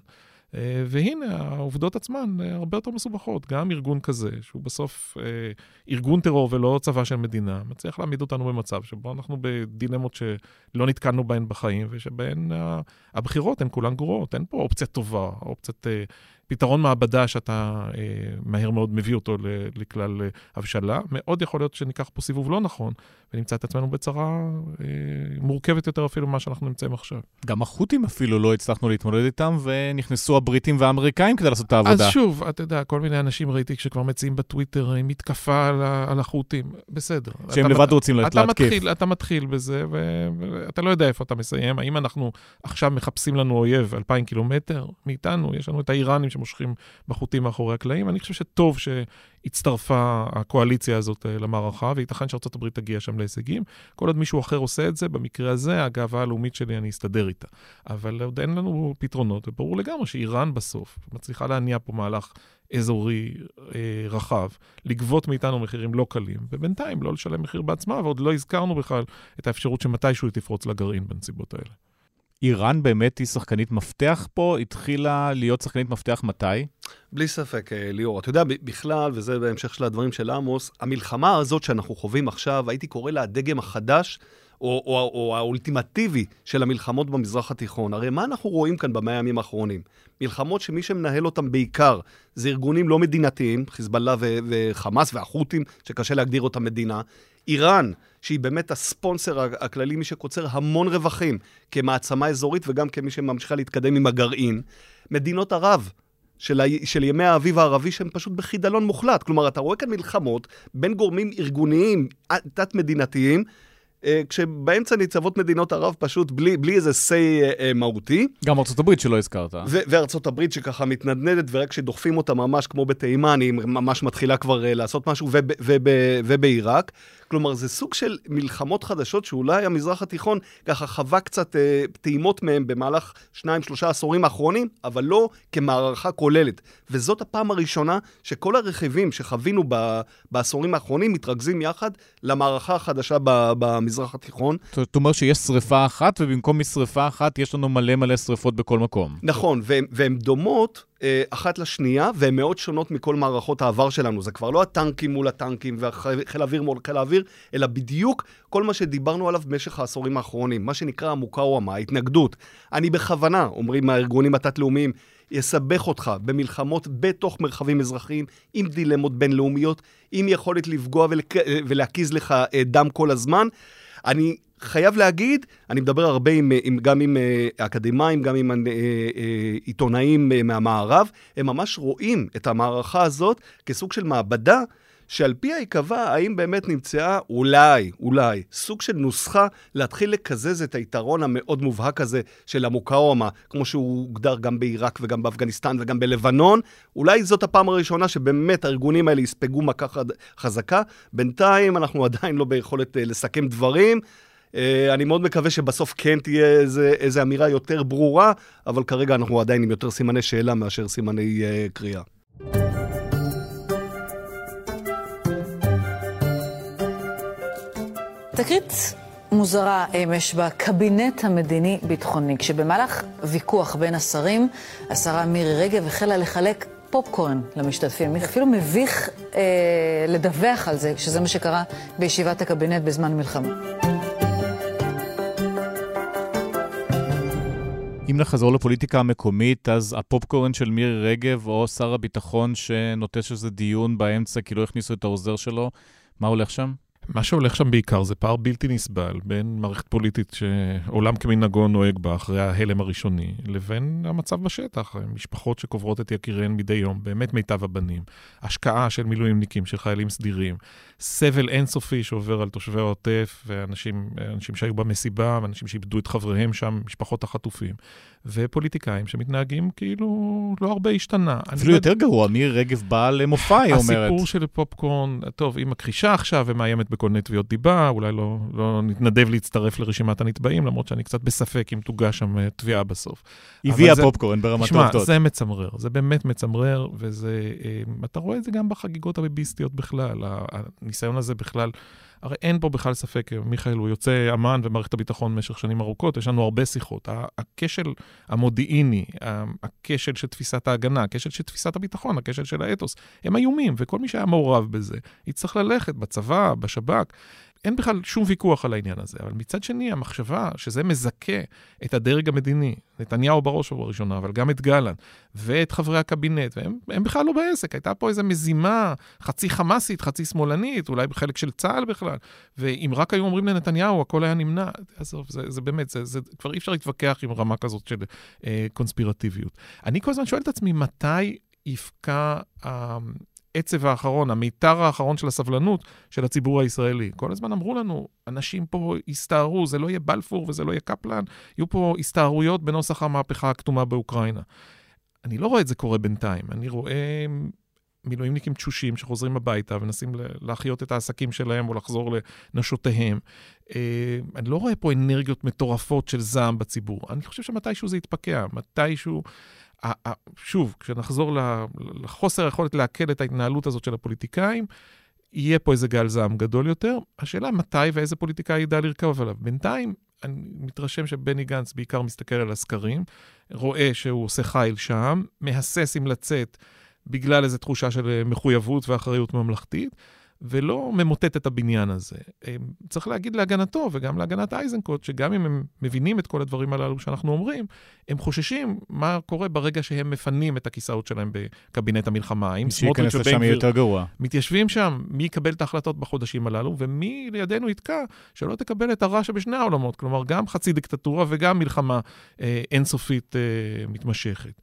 אה, והנה, העובדות עצמן אה, הרבה יותר מסובכות. גם ארגון כזה, שהוא בסוף אה, ארגון טרור ולא צבא של מדינה, מצליח להעמיד אותנו במצב שבו אנחנו בדילמות שלא נתקלנו בהן בחיים, ושבהן הבחירות הן כולן גרועות. אין פה אופציה טובה, אופציית פתרון מעבדה שאתה אה, מהר מאוד מביא אותו לכלל אה, הבשלה. מאוד יכול להיות שניקח פה סיבוב לא נכון, ונמצא את עצמנו בצרה אה, מורכבת יותר אפילו ממה שאנחנו נמצאים עכשיו. גם החות'ים אפילו לא הצלחנו להתמודד איתם, ונכנסו הבריטים והאמריקאים כדי לעשות את העבודה. אז שוב, אתה יודע, כל מיני אנשים ראיתי שכבר מציעים בטוויטר אה, מתקפה על, על החות'ים. בסדר. שהם לבד מת... רוצים להתקיף. אתה מתחיל, אתה מתחיל בזה, ואתה לא יודע איפה אתה מסיים. האם אנחנו עכשיו מחפשים לנו אויב אלפיים קילומטר מאיתנו? יש לנו את האיראנים שמושכים בחוטים מאחורי הקלעים. אני חושב שטוב ש... הצטרפה הקואליציה הזאת אה, למערכה, וייתכן הברית תגיע שם להישגים. כל עוד מישהו אחר עושה את זה, במקרה הזה, הגאווה הלאומית שלי, אני אסתדר איתה. אבל עוד אין לנו פתרונות, וברור לגמרי שאיראן בסוף מצליחה להניע פה מהלך אזורי אה, רחב, לגבות מאיתנו מחירים לא קלים, ובינתיים לא לשלם מחיר בעצמה, ועוד לא הזכרנו בכלל את האפשרות שמתישהו היא תפרוץ לגרעין בנסיבות האלה. איראן באמת היא שחקנית מפתח פה? התחילה להיות שחקנית מפתח מתי? בלי ספק, אה, ליאור. אתה יודע, בכלל, וזה בהמשך של הדברים של עמוס, המלחמה הזאת שאנחנו חווים עכשיו, הייתי קורא לה הדגם החדש או, או, או האולטימטיבי של המלחמות במזרח התיכון. הרי מה אנחנו רואים כאן במאה הימים האחרונים? מלחמות שמי שמנהל אותם בעיקר זה ארגונים לא מדינתיים, חיזבאללה וחמאס והחות'ים, שקשה להגדיר אותם מדינה. איראן, שהיא באמת הספונסר הכללי, מי שקוצר המון רווחים כמעצמה אזורית וגם כמי שממשיכה להתקדם עם הגרעין. מדינות ערב, של, ה... של ימי האביב הערבי שהם פשוט בחידלון מוחלט. כלומר, אתה רואה כאן מלחמות בין גורמים ארגוניים תת-מדינתיים, כשבאמצע ניצבות מדינות ערב פשוט בלי, בלי איזה say אה, אה, מהותי. גם ארצות הברית שלא הזכרת. ו- וארצות הברית שככה מתנדנדת, ורק כשדוחפים אותה ממש כמו בתימן, היא ממש מתחילה כבר לעשות משהו, וב- וב- ובעיראק. כלומר, זה סוג של מלחמות חדשות שאולי המזרח התיכון ככה חווה קצת אה, טעימות מהם במהלך שניים, שלושה עשורים האחרונים, אבל לא כמערכה כוללת. וזאת הפעם הראשונה שכל הרכיבים שחווינו ב- בעשורים האחרונים מתרכזים יחד למערכה החדשה ב- במזרח התיכון. זאת אומרת שיש שריפה אחת, ובמקום משריפה אחת יש לנו מלא מלא שריפות בכל מקום. נכון, והן דומות אה, אחת לשנייה, והן מאוד שונות מכל מערכות העבר שלנו. זה כבר לא הטנקים מול הטנקים והחיל האוויר מול חיל האוויר, אלא בדיוק כל מה שדיברנו עליו במשך העשורים האחרונים, מה שנקרא המוקאוומה, ההתנגדות. אני בכוונה, אומרים הארגונים התת-לאומיים, יסבך אותך במלחמות בתוך מרחבים אזרחיים, עם דילמות בינלאומיות, עם יכולת לפגוע ולק... ולהקיז לך אה, דם כל הזמן. אני חייב להגיד, אני מדבר הרבה עם, עם, גם עם אה, אקדמאים, גם עם אה, אה, עיתונאים מהמערב, הם ממש רואים את המערכה הזאת כסוג של מעבדה. שעל פיה ייקבע האם באמת נמצאה אולי, אולי, סוג של נוסחה להתחיל לקזז את היתרון המאוד מובהק הזה של המוקאומה, כמו שהוא הוגדר גם בעיראק וגם באפגניסטן וגם בלבנון. אולי זאת הפעם הראשונה שבאמת הארגונים האלה יספגו מכה חזקה. בינתיים אנחנו עדיין לא ביכולת לסכם דברים. אה, אני מאוד מקווה שבסוף כן תהיה איזה, איזה אמירה יותר ברורה, אבל כרגע אנחנו עדיין עם יותר סימני שאלה מאשר סימני uh, קריאה. תקרית מוזרה אמש בקבינט המדיני-ביטחוני, כשבמהלך ויכוח בין השרים, השרה מירי רגב החלה לחלק פופקורן למשתתפים. אפילו מביך אה, לדווח על זה, שזה מה שקרה בישיבת הקבינט בזמן מלחמה. אם נחזור לפוליטיקה המקומית, אז הפופקורן של מירי רגב או שר הביטחון שנוטש איזה דיון באמצע כי לא הכניסו את העוזר שלו, מה הולך שם? מה שהולך שם בעיקר זה פער בלתי נסבל בין מערכת פוליטית שעולם כמנהגו נוהג בה אחרי ההלם הראשוני, לבין המצב בשטח. משפחות שקוברות את יקיריהן מדי יום, באמת מיטב הבנים. השקעה של מילואימניקים, של חיילים סדירים. סבל אינסופי שעובר על תושבי העוטף, ואנשים שהיו במסיבה, ואנשים שאיבדו את חבריהם שם, משפחות החטופים. ופוליטיקאים שמתנהגים כאילו לא הרבה השתנה. אפילו יותר לא... גרוע, מירי רגב באה למופע, היא אומרת. הסיפור של פופקורן, טוב, היא מכחישה עכשיו ומאיימת בכל מיני תביעות דיבה, אולי לא, לא נתנדב להצטרף לרשימת הנתבעים, למרות שאני קצת בספק אם תוגש שם אה, תביעה בסוף. הביאה פופקורן ברמת העובדות. תשמע, זה מצמרר, זה באמת מצמרר, וזה... אה, אתה רואה את זה גם בחגיגות הביביסטיות בכלל. הניסיון הזה בכלל... הרי אין פה בכלל ספק, מיכאל הוא יוצא אמ"ן ומערכת הביטחון במשך שנים ארוכות, יש לנו הרבה שיחות. הכשל המודיעיני, הכשל של תפיסת ההגנה, הכשל של תפיסת הביטחון, הכשל של האתוס, הם איומים, וכל מי שהיה מעורב בזה יצטרך ללכת בצבא, בשב"כ, אין בכלל שום ויכוח על העניין הזה, אבל מצד שני, המחשבה שזה מזכה את הדרג המדיני, נתניהו בראש ובראשונה, אבל גם את גלנט, ואת חברי הקבינט, והם בכלל לא בעסק, הייתה פה איזו מזימה חצי חמאסית, חצי שמאלנית, אולי בחלק של צה"ל בכלל, ואם רק היו אומרים לנתניהו, הכל היה נמנע, עזוב, זה, זה באמת, זה, זה כבר אי אפשר להתווכח עם רמה כזאת של אה, קונספירטיביות. אני כל הזמן שואל את עצמי, מתי יפקע... אה, העצב האחרון, המיתר האחרון של הסבלנות של הציבור הישראלי. כל הזמן אמרו לנו, אנשים פה יסתערו, זה לא יהיה בלפור וזה לא יהיה קפלן, יהיו פה הסתערויות בנוסח המהפכה הכתומה באוקראינה. אני לא רואה את זה קורה בינתיים, אני רואה מילואימניקים תשושים שחוזרים הביתה ומנסים להחיות את העסקים שלהם או לחזור לנשותיהם. אה, אני לא רואה פה אנרגיות מטורפות של זעם בציבור. אני חושב שמתישהו זה יתפקע, מתישהו... שוב, כשנחזור לחוסר היכולת לעכל את ההתנהלות הזאת של הפוליטיקאים, יהיה פה איזה גל זעם גדול יותר. השאלה מתי ואיזה פוליטיקאי ידע לרכב עליו. בינתיים, אני מתרשם שבני גנץ בעיקר מסתכל על הסקרים, רואה שהוא עושה חיל שם, מהסס אם לצאת בגלל איזו תחושה של מחויבות ואחריות ממלכתית. ולא ממוטט את הבניין הזה. צריך להגיד להגנתו וגם להגנת אייזנקוט, שגם אם הם מבינים את כל הדברים הללו שאנחנו אומרים, הם חוששים מה קורה ברגע שהם מפנים את הכיסאות שלהם בקבינט המלחמה. אם סמוטריץ' ובן גביר יותר גרוע. מתיישבים שם, מי יקבל את ההחלטות בחודשים הללו, ומי לידינו יתקע שלא תקבל את הרע שבשני העולמות. כלומר, גם חצי דיקטטורה וגם מלחמה אה, אינסופית אה, מתמשכת.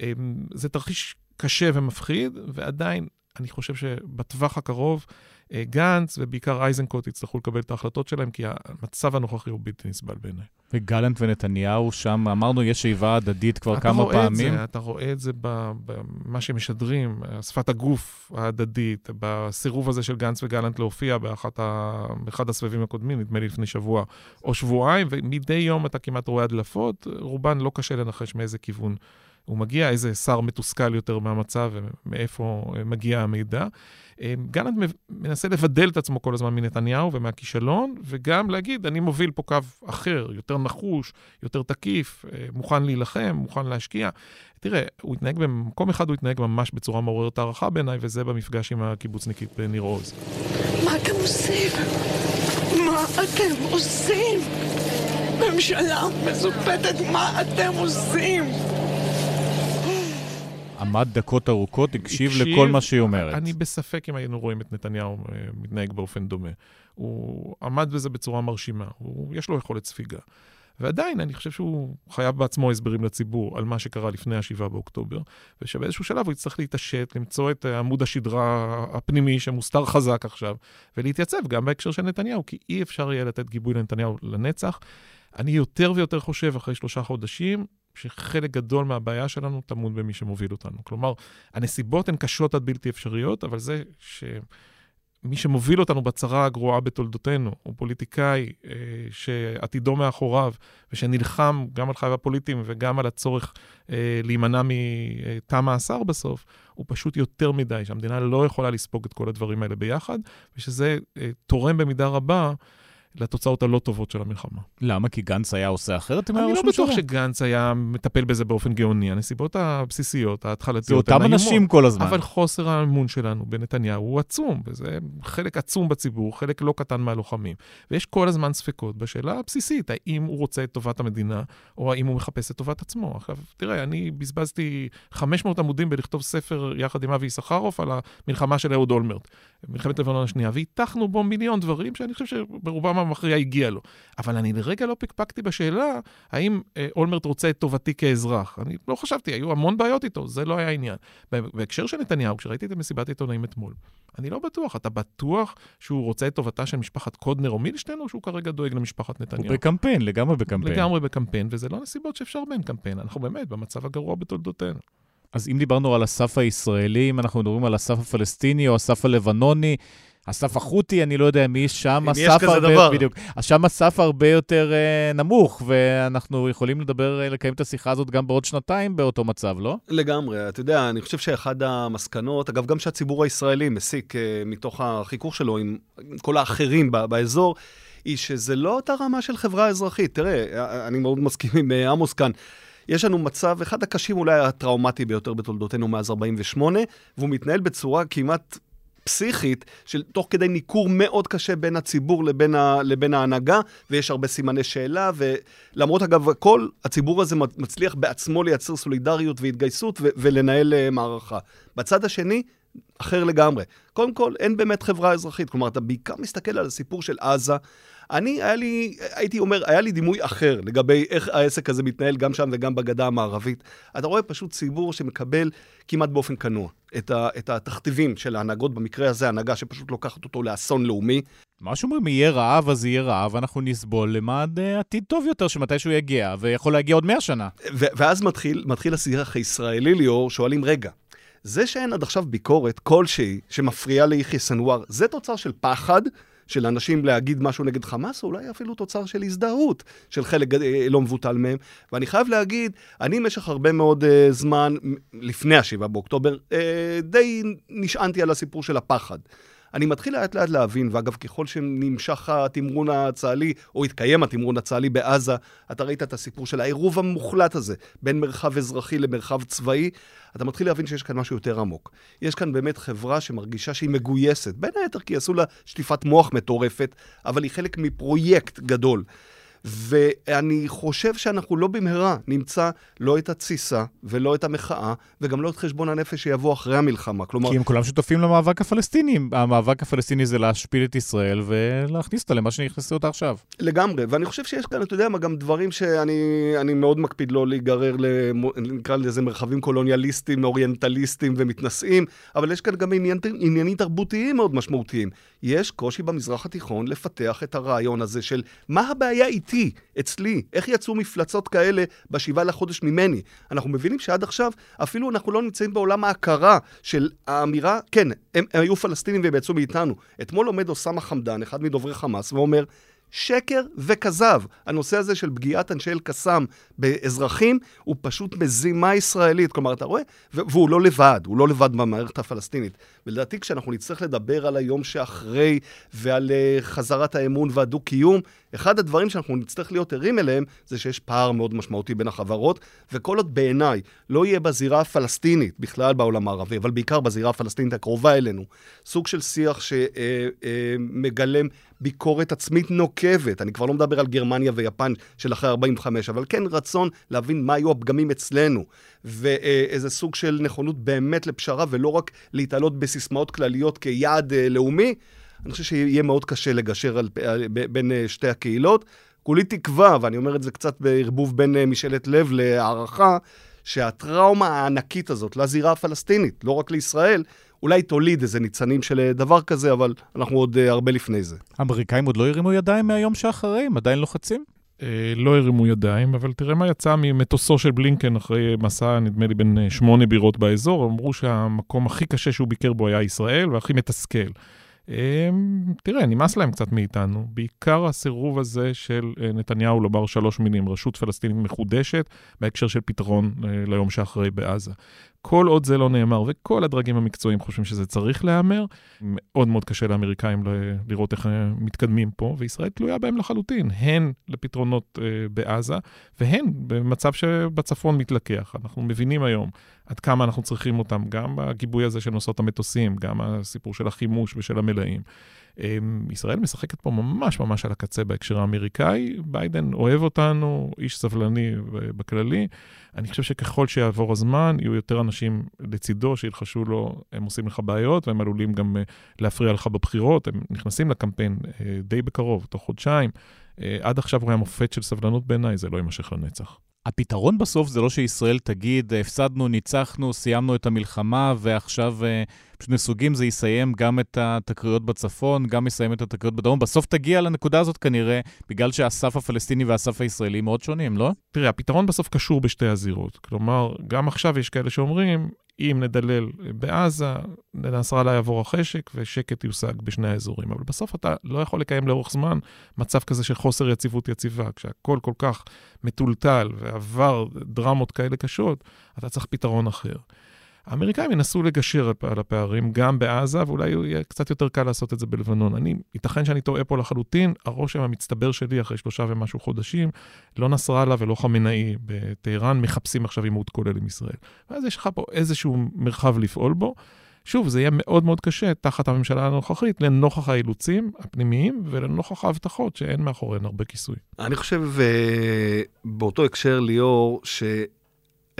אה, זה תרחיש קשה ומפחיד, ועדיין אני חושב שבטווח הקרוב, אה, גנץ ובעיקר אייזנקוט יצטרכו לקבל את ההחלטות שלהם, כי המצב הנוכחי הוא בלתי נסבל בעיניי. וגלנט ונתניהו שם, אמרנו, יש איבה הדדית כבר כמה פעמים. זה, אתה רואה את זה במה שמשדרים, שפת הגוף ההדדית, בסירוב הזה של גנץ וגלנט להופיע באחד הסבבים הקודמים, נדמה לי לפני שבוע או שבועיים, ומדי יום אתה כמעט רואה הדלפות, רובן לא קשה לנחש מאיזה כיוון. הוא מגיע, איזה שר מתוסכל יותר מהמצב ומאיפה מגיע המידע. אה, גלנט מנסה לבדל את עצמו כל הזמן מנתניהו ומהכישלון, וגם להגיד, אני מוביל פה קו אחר, יותר נחוש, יותר תקיף, אה, מוכן להילחם, מוכן להשקיע. תראה, הוא התנהג במקום אחד, הוא התנהג ממש בצורה מעוררת הערכה בעיניי, וזה במפגש עם הקיבוצניקית בניר עוז. מה אתם עושים? מה אתם עושים? ממשלה מזופתת, מה אתם עושים? עמד דקות ארוכות, הקשיב, הקשיב לכל מה שהיא אומרת. אני בספק אם היינו רואים את נתניהו אה, מתנהג באופן דומה. הוא עמד בזה בצורה מרשימה, הוא, יש לו יכולת ספיגה. ועדיין, אני חושב שהוא חייב בעצמו הסברים לציבור על מה שקרה לפני ה-7 באוקטובר, ושבאיזשהו שלב הוא יצטרך להתעשת, למצוא את עמוד השדרה הפנימי שמוסתר חזק עכשיו, ולהתייצב גם בהקשר של נתניהו, כי אי אפשר יהיה לתת גיבוי לנתניהו לנצח. אני יותר ויותר חושב, אחרי שלושה חודשים, שחלק גדול מהבעיה שלנו טמון במי שמוביל אותנו. כלומר, הנסיבות הן קשות עד בלתי אפשריות, אבל זה שמי שמוביל אותנו בצרה הגרועה בתולדותינו, הוא פוליטיקאי אה, שעתידו מאחוריו, ושנלחם גם על חייו הפוליטיים וגם על הצורך אה, להימנע מתא מאסר בסוף, הוא פשוט יותר מדי, שהמדינה לא יכולה לספוג את כל הדברים האלה ביחד, ושזה אה, תורם במידה רבה לתוצאות הלא טובות של המלחמה. למה? כי גנץ היה עושה אחרת אם היה ראש ממשלה? אני לא בטוח שגנץ היה מטפל בזה באופן גאוני. הנסיבות הבסיסיות, ההתחלתיות, זה אותם אנשים כל הזמן. אבל חוסר האמון שלנו בנתניהו הוא עצום, וזה חלק עצום בציבור, חלק לא קטן מהלוחמים. ויש כל הזמן ספקות בשאלה הבסיסית, האם הוא רוצה את טובת המדינה, או האם הוא מחפש את טובת עצמו. עכשיו, תראה, אני בזבזתי 500 עמודים בלכתוב ספר יחד עם אבי יששכרוף על המלחמה של אהוד אולמרט, מלחמת לבנון השנייה, והיתכנו בו מיליון דברים שאני חושב שברובם המכריע הגיע לו. אבל אני לרגע לא פקפקתי בשאלה האם אה, אולמרט רוצה את טובתי כאזרח. אני לא חשבתי, היו המון בעיות איתו, זה לא היה העניין. בהקשר של נתניהו, כשראיתי את מסיבת העיתונאים אתמול, אני לא בטוח. אתה בטוח שהוא רוצה את טובתה של משפחת קודנר או מילשטיין, או שהוא כרגע דואג למשפחת נתניהו? הוא בקמפיין, לגמרי בקמפיין. לגמרי בקמפיין, וזה לא נסיבות שאפשר בהן קמפיין. אנחנו באמת במצב הגרוע בתולדותינו. אז אם דיברנו על הסף הישראלי, אם אנחנו מדברים על הסף הפלסטיני או הסף הלבנוני, הסף החותי, אני לא יודע מי שם הסף הרבה... דבר. בדיוק. שם הסף הרבה יותר uh, נמוך, ואנחנו יכולים לדבר, uh, לקיים את השיחה הזאת גם בעוד שנתיים באותו מצב, לא? לגמרי. אתה יודע, אני חושב שאחד המסקנות, אגב, גם שהציבור הישראלי מסיק uh, מתוך החיכוך שלו עם, עם כל האחרים באזור, היא שזה לא אותה רמה של חברה אזרחית. תראה, אני מאוד מסכים עם עמוס כאן. יש לנו מצב, אחד הקשים אולי הטראומטי ביותר בתולדותינו מאז 48', והוא מתנהל בצורה כמעט פסיכית, של תוך כדי ניכור מאוד קשה בין הציבור לבין, ה, לבין ההנהגה, ויש הרבה סימני שאלה, ולמרות אגב הכל, הציבור הזה מצליח בעצמו לייצר סולידריות והתגייסות ו- ולנהל uh, מערכה. בצד השני, אחר לגמרי. קודם כל, אין באמת חברה אזרחית. כלומר, אתה בעיקר מסתכל על הסיפור של עזה. אני, היה לי, הייתי אומר, היה לי דימוי אחר לגבי איך העסק הזה מתנהל גם שם וגם בגדה המערבית. אתה רואה פשוט ציבור שמקבל כמעט באופן כנוע את, ה, את התכתיבים של ההנהגות, במקרה הזה הנהגה שפשוט לוקחת אותו לאסון לאומי. מה שאומרים, יהיה רעב, אז יהיה רעב, אנחנו נסבול למען uh, עתיד טוב יותר, שמתישהו יגיע, ויכול להגיע עוד מאה שנה. ואז מתחיל, מתחיל השיח הישראלי, ליאור, שואלים, רגע, זה שאין עד עכשיו ביקורת כלשהי שמפריעה ליחיא סנוואר, זה תוצר של פחד. של אנשים להגיד משהו נגד חמאס, או אולי אפילו תוצר של הזדהות של חלק אה, לא מבוטל מהם. ואני חייב להגיד, אני במשך הרבה מאוד uh, זמן, לפני ה-7 באוקטובר, uh, די נשענתי על הסיפור של הפחד. אני מתחיל לאט לאט להבין, ואגב, ככל שנמשך התמרון הצה"לי, או התקיים התמרון הצה"לי בעזה, אתה ראית את הסיפור של העירוב המוחלט הזה בין מרחב אזרחי למרחב צבאי, אתה מתחיל להבין שיש כאן משהו יותר עמוק. יש כאן באמת חברה שמרגישה שהיא מגויסת, בין היתר כי עשו לה שטיפת מוח מטורפת, אבל היא חלק מפרויקט גדול. ואני חושב שאנחנו לא במהרה נמצא לא את התסיסה ולא את המחאה, וגם לא את חשבון הנפש שיבוא אחרי המלחמה. כלומר... כי הם כולם שותפים למאבק הפלסטיני. המאבק הפלסטיני זה להשפיל את ישראל ולהכניס אותה למה שנכנסו אותה עכשיו. לגמרי, ואני חושב שיש כאן, אתה יודע מה, גם דברים שאני מאוד מקפיד לא להיגרר, נקרא לזה מרחבים קולוניאליסטיים, אוריינטליסטיים ומתנשאים, אבל יש כאן גם עניין, עניינים תרבותיים מאוד משמעותיים. יש קושי במזרח התיכון לפתח את הרעיון הזה של מה הבעיה איתי, אצלי, איך יצאו מפלצות כאלה בשבעה לחודש ממני. אנחנו מבינים שעד עכשיו אפילו אנחנו לא נמצאים בעולם ההכרה של האמירה, כן, הם, הם היו פלסטינים והם יצאו מאיתנו. אתמול עומד אוסאמה חמדן, אחד מדוברי חמאס, ואומר, שקר וכזב. הנושא הזה של פגיעת אנשי אל-קסאם באזרחים הוא פשוט מזימה ישראלית. כלומר, אתה רואה? והוא לא לבד, הוא לא לבד במערכת הפלסטינית. ולדעתי, כשאנחנו נצטרך לדבר על היום שאחרי ועל uh, חזרת האמון והדו-קיום, אחד הדברים שאנחנו נצטרך להיות ערים אליהם זה שיש פער מאוד משמעותי בין החברות, וכל עוד בעיניי לא יהיה בזירה הפלסטינית, בכלל בעולם הערבי, אבל בעיקר בזירה הפלסטינית הקרובה אלינו, סוג של שיח שמגלם uh, uh, ביקורת עצמית נוקבת. אני כבר לא מדבר על גרמניה ויפן של אחרי 45, אבל כן רצון להבין מה היו הפגמים אצלנו, ואיזה סוג של נכונות באמת לפשרה, ולא רק להתעלות בסיסמאות כלליות כיעד אה, לאומי. אני חושב שיהיה מאוד קשה לגשר על, על, בין אה, שתי הקהילות. כולי תקווה, ואני אומר את זה קצת בערבוב בין אה, משאלת לב להערכה, שהטראומה הענקית הזאת לזירה הפלסטינית, לא רק לישראל, אולי תוליד איזה ניצנים של אה, דבר כזה, אבל אנחנו עוד uh, הרבה לפני זה. האמריקאים עוד לא הרימו ידיים מהיום שאחרי? הם עדיין לוחצים? לא הרימו ידיים, אבל תראה מה יצא ממטוסו של בלינקן אחרי מסע, נדמה לי, בין שמונה בירות באזור. אמרו שהמקום הכי קשה שהוא ביקר בו היה ישראל, והכי מתסכל. תראה, נמאס להם קצת מאיתנו. בעיקר הסירוב הזה של נתניהו לומר שלוש מילים, רשות פלסטינית מחודשת, בהקשר של פתרון ליום שאחרי בעזה. כל עוד זה לא נאמר, וכל הדרגים המקצועיים חושבים שזה צריך להיאמר, מאוד מאוד קשה לאמריקאים לראות איך הם מתקדמים פה, וישראל תלויה בהם לחלוטין, הן לפתרונות uh, בעזה, והן במצב שבצפון מתלקח. אנחנו מבינים היום עד כמה אנחנו צריכים אותם, גם בגיבוי הזה של נושאות המטוסים, גם הסיפור של החימוש ושל המלאים. אמ, ישראל משחקת פה ממש ממש על הקצה בהקשר האמריקאי. ביידן אוהב אותנו, איש סבלני בכללי. אני חושב שככל שיעבור הזמן, יהיו יותר אנשים לצידו שילחשו לו, הם עושים לך בעיות, והם עלולים גם אה, להפריע לך בבחירות. הם נכנסים לקמפיין אה, די בקרוב, תוך חודשיים. אה, עד עכשיו הוא היה מופת של סבלנות בעיניי, זה לא יימשך לנצח. הפתרון בסוף זה לא שישראל תגיד, הפסדנו, ניצחנו, סיימנו את המלחמה, ועכשיו פשוט נסוגים, זה יסיים גם את התקריות בצפון, גם יסיים את התקריות בדרום. בסוף תגיע לנקודה הזאת כנראה, בגלל שהסף הפלסטיני והסף הישראלי מאוד שונים, לא? תראה, הפתרון בסוף קשור בשתי הזירות. כלומר, גם עכשיו יש כאלה שאומרים, אם נדלל בעזה, לנסראללה יעבור החשק ושקט יושג בשני האזורים. אבל בסוף אתה לא יכול לקיים לאורך זמן מצב כזה של חוסר יציבות יציבה. כשהכול כל כך מטולטל ועבר דרמות כאלה קשות, אתה צריך פתרון אחר. האמריקאים ינסו לגשר על הפערים גם בעזה, ואולי יהיה קצת יותר קל לעשות את זה בלבנון. אני, ייתכן שאני טועה פה לחלוטין, הרושם המצטבר שלי אחרי שלושה ומשהו חודשים, לא נסראללה ולא חמינאי בטהרן מחפשים עכשיו עימות כולל עם ישראל. ואז יש לך פה איזשהו מרחב לפעול בו. שוב, זה יהיה מאוד מאוד קשה תחת הממשלה הנוכחית, לנוכח האילוצים הפנימיים ולנוכח ההבטחות שאין מאחוריהן הרבה כיסוי. אני חושב, uh, באותו הקשר, ליאור, ש...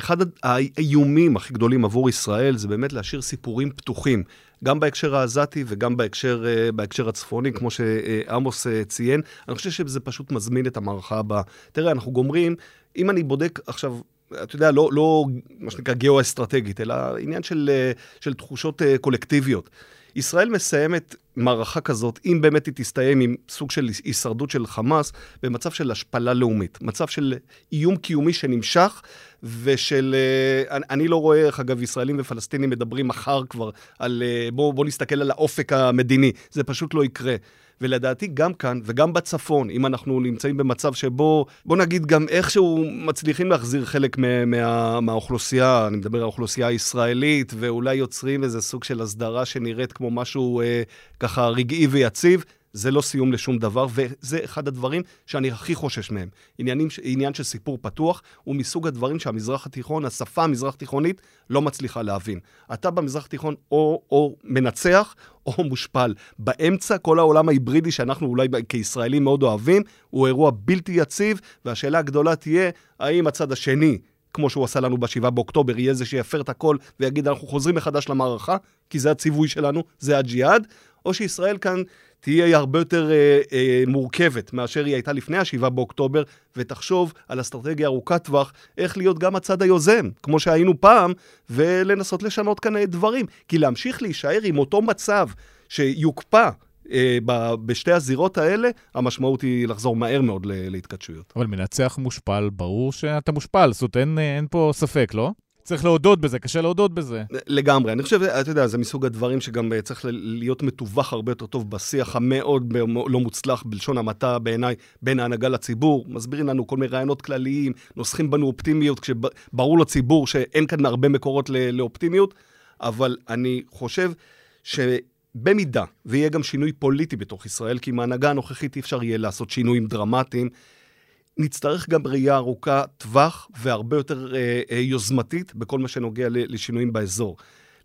אחד האיומים הכי גדולים עבור ישראל זה באמת להשאיר סיפורים פתוחים, גם בהקשר העזתי וגם בהקשר, אה, בהקשר הצפוני, כמו שעמוס אה, ציין. אני חושב שזה פשוט מזמין את המערכה הבאה. תראה, אנחנו גומרים, אם אני בודק עכשיו, אתה יודע, לא, לא מה שנקרא גיאו-אסטרטגית, אלא עניין של, אה, של תחושות קולקטיביות. ישראל מסיימת מערכה כזאת, אם באמת היא תסתיים עם סוג של הישרדות של חמאס, במצב של השפלה לאומית, מצב של איום קיומי שנמשך, ושל... אה, אני, אני לא רואה, איך אגב, ישראלים ופלסטינים מדברים מחר כבר על... אה, בואו בוא נסתכל על האופק המדיני. זה פשוט לא יקרה. ולדעתי גם כאן וגם בצפון, אם אנחנו נמצאים במצב שבו, בוא נגיד גם איכשהו מצליחים להחזיר חלק מה, מה, מהאוכלוסייה, אני מדבר על האוכלוסייה הישראלית, ואולי יוצרים איזה סוג של הסדרה שנראית כמו משהו אה, ככה רגעי ויציב, זה לא סיום לשום דבר, וזה אחד הדברים שאני הכי חושש מהם. עניינים, עניין של סיפור פתוח הוא מסוג הדברים שהמזרח התיכון, השפה המזרח תיכונית, לא מצליחה להבין. אתה במזרח התיכון או, או מנצח או מושפל. באמצע, כל העולם ההיברידי שאנחנו אולי כישראלים מאוד אוהבים, הוא אירוע בלתי יציב, והשאלה הגדולה תהיה, האם הצד השני כמו שהוא עשה לנו ב-7 באוקטובר, יהיה זה שיפר את הכל ויגיד, אנחנו חוזרים מחדש למערכה, כי זה הציווי שלנו, זה הג'יהאד, או שישראל כאן תהיה הרבה יותר אה, אה, מורכבת מאשר היא הייתה לפני ה-7 באוקטובר, ותחשוב על אסטרטגיה ארוכת טווח, איך להיות גם הצד היוזם, כמו שהיינו פעם, ולנסות לשנות כאן דברים. כי להמשיך להישאר עם אותו מצב שיוקפא אה, בשתי הזירות האלה, המשמעות היא לחזור מהר מאוד להתכתשויות. אבל מנצח מושפל, ברור שאתה מושפל, זאת אומרת, אין, אין פה ספק, לא? צריך להודות בזה, קשה להודות בזה. לגמרי. אני חושב, אתה יודע, זה מסוג הדברים שגם אה, צריך להיות מתווך הרבה יותר טוב בשיח המאוד לא מוצלח, בלשון המעטה בעיניי, בין ההנהגה לציבור. מסבירים לנו כל מיני רעיונות כלליים, נוסחים בנו אופטימיות, כשברור לציבור שאין כאן הרבה מקורות לאופטימיות, אבל אני חושב ש... במידה ויהיה גם שינוי פוליטי בתוך ישראל, כי עם ההנהגה הנוכחית אי אפשר יהיה לעשות שינויים דרמטיים, נצטרך גם ראייה ארוכה טווח והרבה יותר אה, אה, יוזמתית בכל מה שנוגע לשינויים באזור.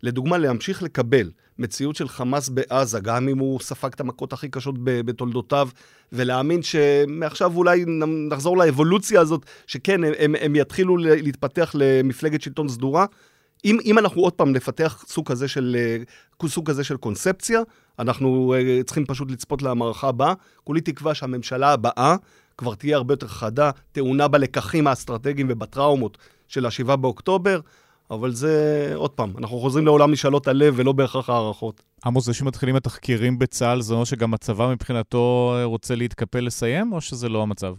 לדוגמה, להמשיך לקבל מציאות של חמאס בעזה, גם אם הוא ספג את המכות הכי קשות בתולדותיו, ולהאמין שמעכשיו אולי נחזור לאבולוציה הזאת, שכן, הם, הם יתחילו להתפתח למפלגת שלטון סדורה. אם, אם אנחנו עוד פעם נפתח סוג כזה של, אה, סוג כזה של קונספציה, אנחנו אה, צריכים פשוט לצפות למערכה הבאה. כולי תקווה שהממשלה הבאה כבר תהיה הרבה יותר חדה, טעונה בלקחים האסטרטגיים ובטראומות של ה-7 באוקטובר, אבל זה, עוד פעם, אנחנו חוזרים לעולם משאלות הלב ולא בהכרח הערכות. עמוס, זה שמתחילים התחקירים בצה"ל, זה אומר שגם הצבא מבחינתו רוצה להתקפל לסיים, או שזה לא המצב?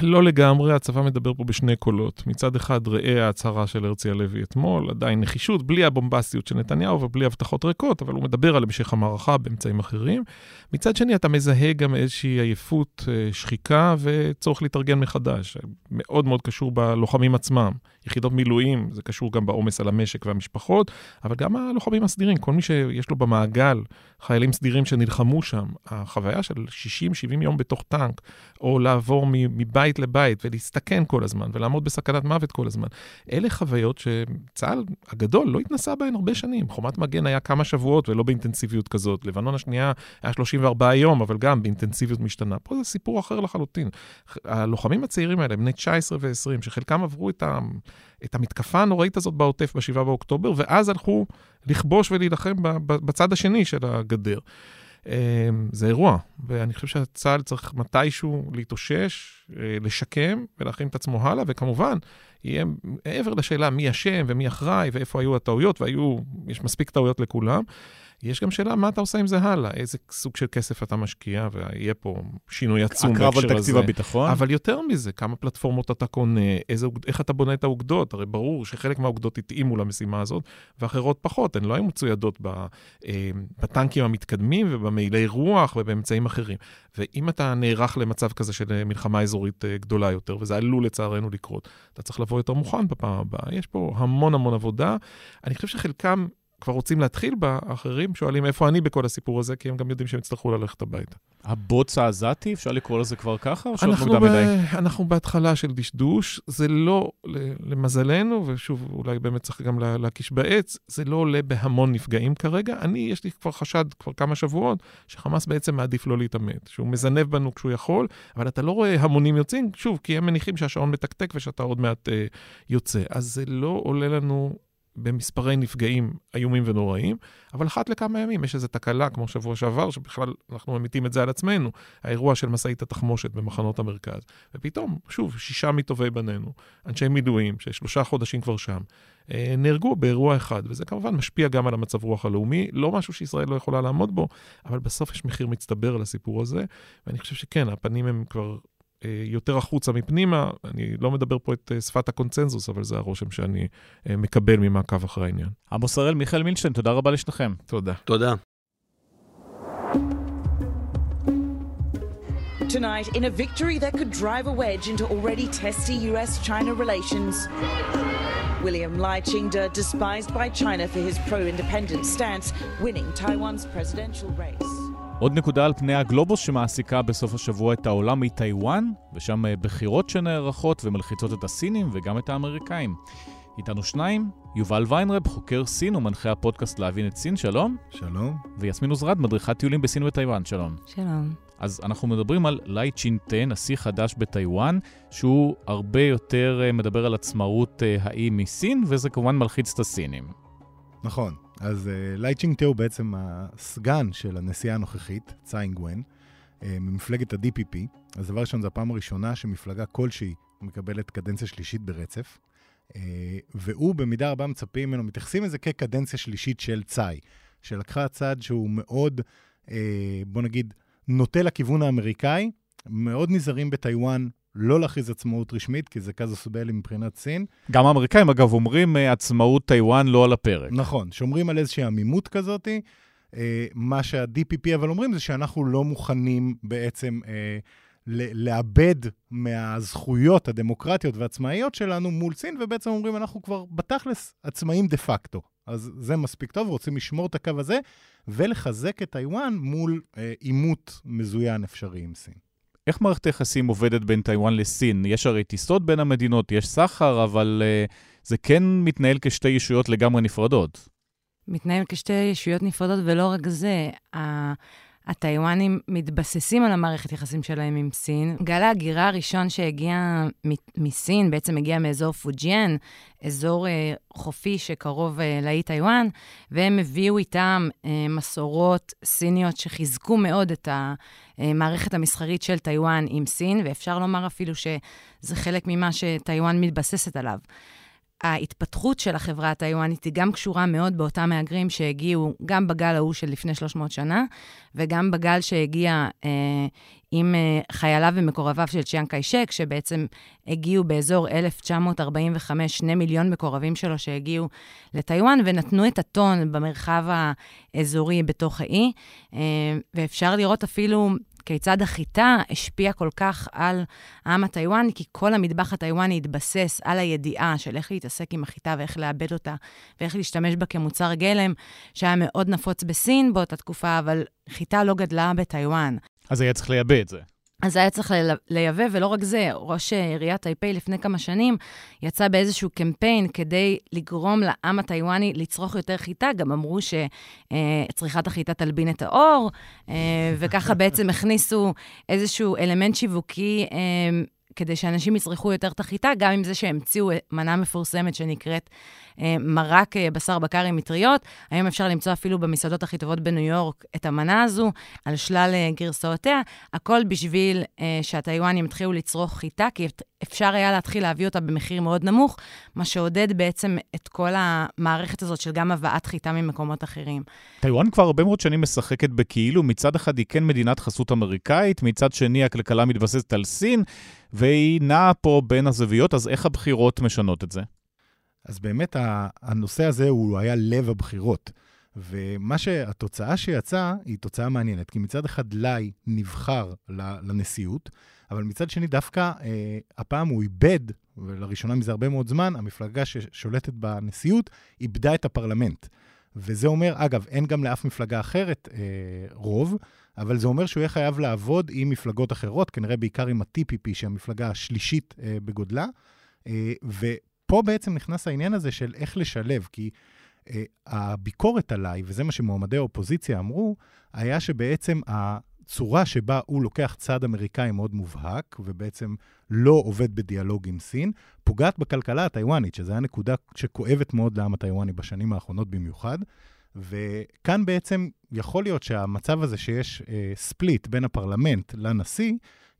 לא לגמרי, הצבא מדבר פה בשני קולות. מצד אחד, ראה ההצהרה של הרצי הלוי אתמול, עדיין נחישות, בלי הבומבסטיות של נתניהו ובלי הבטחות ריקות, אבל הוא מדבר על המשך המערכה באמצעים אחרים. מצד שני, אתה מזהה גם איזושהי עייפות, אה, שחיקה וצורך להתארגן מחדש. מאוד מאוד קשור בלוחמים עצמם. יחידות מילואים, זה קשור גם בעומס על המשק והמשפחות, אבל גם הלוחמים הסדירים, כל מי שיש לו במעגל חיילים סדירים שנלחמו שם, החוויה של 60-70 יום בתוך טנק, או לעבור מבית לבית ולהסתכן כל הזמן, ולעמוד בסכנת מוות כל הזמן, אלה חוויות שצה"ל הגדול לא התנסה בהן הרבה שנים. חומת מגן היה כמה שבועות ולא באינטנסיביות כזאת. לבנון השנייה היה 34 יום, אבל גם באינטנסיביות משתנה. פה זה סיפור אחר לחלוטין. הלוחמים הצעירים האלה, בני 19 ו-20, שחלקם עברו את ה... את המתקפה הנוראית הזאת בעוטף ב-7 באוקטובר, ואז הלכו לכבוש ולהילחם בצד השני של הגדר. אמ, זה אירוע, ואני חושב שהצה"ל צריך מתישהו להתאושש, אה, לשקם ולהכין את עצמו הלאה, וכמובן, יהיה מעבר לשאלה מי אשם ומי אחראי ואיפה היו הטעויות, והיו, יש מספיק טעויות לכולם. יש גם שאלה מה אתה עושה עם זה הלאה, איזה סוג של כסף אתה משקיע, ויהיה פה שינוי עצום בהקשר הזה. הקרב על תקציב הביטחון. אבל יותר מזה, כמה פלטפורמות אתה קונה, איזה, איך אתה בונה את האוגדות, הרי ברור שחלק מהאוגדות התאימו למשימה הזאת, ואחרות פחות, הן לא היו מצוידות אה, בטנקים המתקדמים ובמעילי רוח ובאמצעים אחרים. ואם אתה נערך למצב כזה של מלחמה אזורית אה, גדולה יותר, וזה עלול לצערנו לקרות, אתה צריך לבוא יותר מוכן בפעם הבאה. יש פה המון המון עבודה. אני חושב שחלקם... כבר רוצים להתחיל בה, אחרים שואלים איפה אני בכל הסיפור הזה, כי הם גם יודעים שהם יצטרכו ללכת הביתה. הבוץ העזתי, אפשר לקרוא לזה כבר ככה, או שעוד מוקדם מדי? אנחנו בהתחלה של דשדוש, זה לא, למזלנו, ושוב, אולי באמת צריך גם להקיש בעץ, זה לא עולה בהמון נפגעים כרגע. אני, יש לי כבר חשד כבר כמה שבועות, שחמאס בעצם מעדיף לא להתעמת, שהוא מזנב בנו כשהוא יכול, אבל אתה לא רואה המונים יוצאים, שוב, כי הם מניחים שהשעון מתקתק ושאתה עוד מעט אה, יוצא. אז זה לא עולה לנו במספרי נפגעים איומים ונוראים, אבל אחת לכמה ימים יש איזו תקלה, כמו שבוע שעבר, שבכלל אנחנו ממיתים את זה על עצמנו, האירוע של משאית התחמושת במחנות המרכז. ופתאום, שוב, שישה מטובי בנינו, אנשי מילואים, ששלושה חודשים כבר שם, אה, נהרגו באירוע אחד, וזה כמובן משפיע גם על המצב רוח הלאומי, לא משהו שישראל לא יכולה לעמוד בו, אבל בסוף יש מחיר מצטבר לסיפור הזה, ואני חושב שכן, הפנים הם כבר יותר החוצה מפנימה. אני לא מדבר פה את אה, שפת הקונצנזוס, אבל זה הרושם שאני אה, מקבל ממעקב אחרי העניין. עמוס הראל, מיכאל מילשטיין, תודה רבה לשניכם. תודה. תודה. Tonight, in a victory that could drive a wedge into already testy US China relations. William Lai Ching-te, despised by China for his pro-independence stance, winning Taiwan's presidential race. עוד נקודה על פני הגלובוס שמעסיקה בסוף השבוע את העולם מטיוואן, ושם אה, בחירות שנערכות ומלחיצות את הסינים וגם את האמריקאים. איתנו שניים, יובל ויינרב, חוקר סין ומנחה הפודקאסט להבין את סין, שלום. שלום. ויסמין עוזרד, מדריכת טיולים בסין וטיוואן, שלום. שלום. אז אנחנו מדברים על לי צ'ינטה, נשיא חדש בטיוואן, שהוא הרבה יותר אה, מדבר על עצמאות אה, האי מסין, וזה כמובן מלחיץ את הסינים. נכון. אז uh, לי צ'ינגטה הוא בעצם הסגן של הנשיאה הנוכחית, ציינג ון, uh, ממפלגת ה-DPP. אז דבר ראשון, זו הפעם הראשונה שמפלגה כלשהי מקבלת קדנציה שלישית ברצף. Uh, והוא במידה רבה מצפים ממנו, מתייחסים לזה כקדנציה שלישית של צאי, שלקחה צעד שהוא מאוד, uh, בוא נגיד, נוטה לכיוון האמריקאי, מאוד נזהרים בטיוואן לא להכריז עצמאות רשמית, כי זה קזוס בלי מבחינת סין. גם האמריקאים, אגב, אומרים אה, עצמאות טיוואן לא על הפרק. נכון, שומרים על איזושהי עמימות כזאת. אה, מה שה-DPP אבל אומרים זה שאנחנו לא מוכנים בעצם אה, לאבד מהזכויות הדמוקרטיות והעצמאיות שלנו מול סין, ובעצם אומרים, אנחנו כבר בתכלס עצמאים דה פקטו. אז זה מספיק טוב, רוצים לשמור את הקו הזה ולחזק את טיוואן מול עימות אה, מזוין אפשרי עם סין. איך מערכת היחסים עובדת בין טיוואן לסין? יש הרי טיסות בין המדינות, יש סחר, אבל אה, זה כן מתנהל כשתי ישויות לגמרי נפרדות. מתנהל כשתי ישויות נפרדות, ולא רק זה, הטיוואנים מתבססים על המערכת יחסים שלהם עם סין. גל ההגירה הראשון שהגיע מסין, בעצם הגיע מאזור פוג'יאן, אזור אה, חופי שקרוב אה, לאי טיוואן, והם הביאו איתם אה, מסורות סיניות שחיזקו מאוד את המערכת המסחרית של טיוואן עם סין, ואפשר לומר אפילו שזה חלק ממה שטיוואן מתבססת עליו. ההתפתחות של החברה הטיוואנית היא גם קשורה מאוד באותם מהגרים שהגיעו גם בגל ההוא של לפני 300 שנה, וגם בגל שהגיע אה, עם אה, חייליו ומקורביו של צ'יאן קיישק, שבעצם הגיעו באזור 1945, שני מיליון מקורבים שלו שהגיעו לטיוואן, ונתנו את הטון במרחב האזורי בתוך האי. אה, ואפשר לראות אפילו כיצד החיטה השפיעה כל כך על העם הטיוואני, כי כל המטבח הטיוואני התבסס על הידיעה של איך להתעסק עם החיטה ואיך לעבד אותה, ואיך להשתמש בה כמוצר גלם, שהיה מאוד נפוץ בסין באותה תקופה, אבל חיטה לא גדלה בטיוואן. אז היה צריך לייבא את זה. אז היה צריך לייבא, ולא רק זה, ראש עיריית טייפיי לפני כמה שנים יצא באיזשהו קמפיין כדי לגרום לעם הטיוואני לצרוך יותר חיטה. גם אמרו שצריכת החיטה תלבין את העור, אה, וככה בעצם הכניסו איזשהו אלמנט שיווקי אה, כדי שאנשים יצרכו יותר את החיטה, גם עם זה שהמציאו מנה מפורסמת שנקראת אה, מרק אה, בשר בקר עם מטריות. היום אפשר למצוא אפילו במסעדות הכי טובות בניו יורק את המנה הזו, על שלל אה, גרסאותיה. הכל בשביל שהטיוואנים יתחילו לצרוך חיטה, כי אפשר היה להתחיל להביא אותה במחיר מאוד נמוך, מה שעודד בעצם את כל המערכת הזאת של גם הבאת חיטה ממקומות אחרים. טיוואן כבר הרבה מאוד שנים משחקת בכאילו, מצד אחד היא כן מדינת חסות אמריקאית, מצד שני הכלכלה מתבססת על סין, והיא נעה פה בין הזוויות, אז איך הבחירות משנות את זה? אז באמת הנושא הזה הוא היה לב הבחירות. ומה שהתוצאה שיצאה היא תוצאה מעניינת, כי מצד אחד לי נבחר לנשיאות, אבל מצד שני דווקא אה, הפעם הוא איבד, ולראשונה מזה הרבה מאוד זמן, המפלגה ששולטת בנשיאות איבדה את הפרלמנט. וזה אומר, אגב, אין גם לאף מפלגה אחרת אה, רוב, אבל זה אומר שהוא יהיה חייב לעבוד עם מפלגות אחרות, כנראה בעיקר עם ה-TPP, שהיא המפלגה השלישית אה, בגודלה. אה, פה בעצם נכנס העניין הזה של איך לשלב, כי uh, הביקורת עליי, וזה מה שמועמדי האופוזיציה אמרו, היה שבעצם הצורה שבה הוא לוקח צעד אמריקאי מאוד מובהק, ובעצם לא עובד בדיאלוג עם סין, פוגעת בכלכלה הטיוואנית, שזו הייתה נקודה שכואבת מאוד לעם הטיוואני בשנים האחרונות במיוחד. וכאן בעצם יכול להיות שהמצב הזה שיש אה, ספליט בין הפרלמנט לנשיא,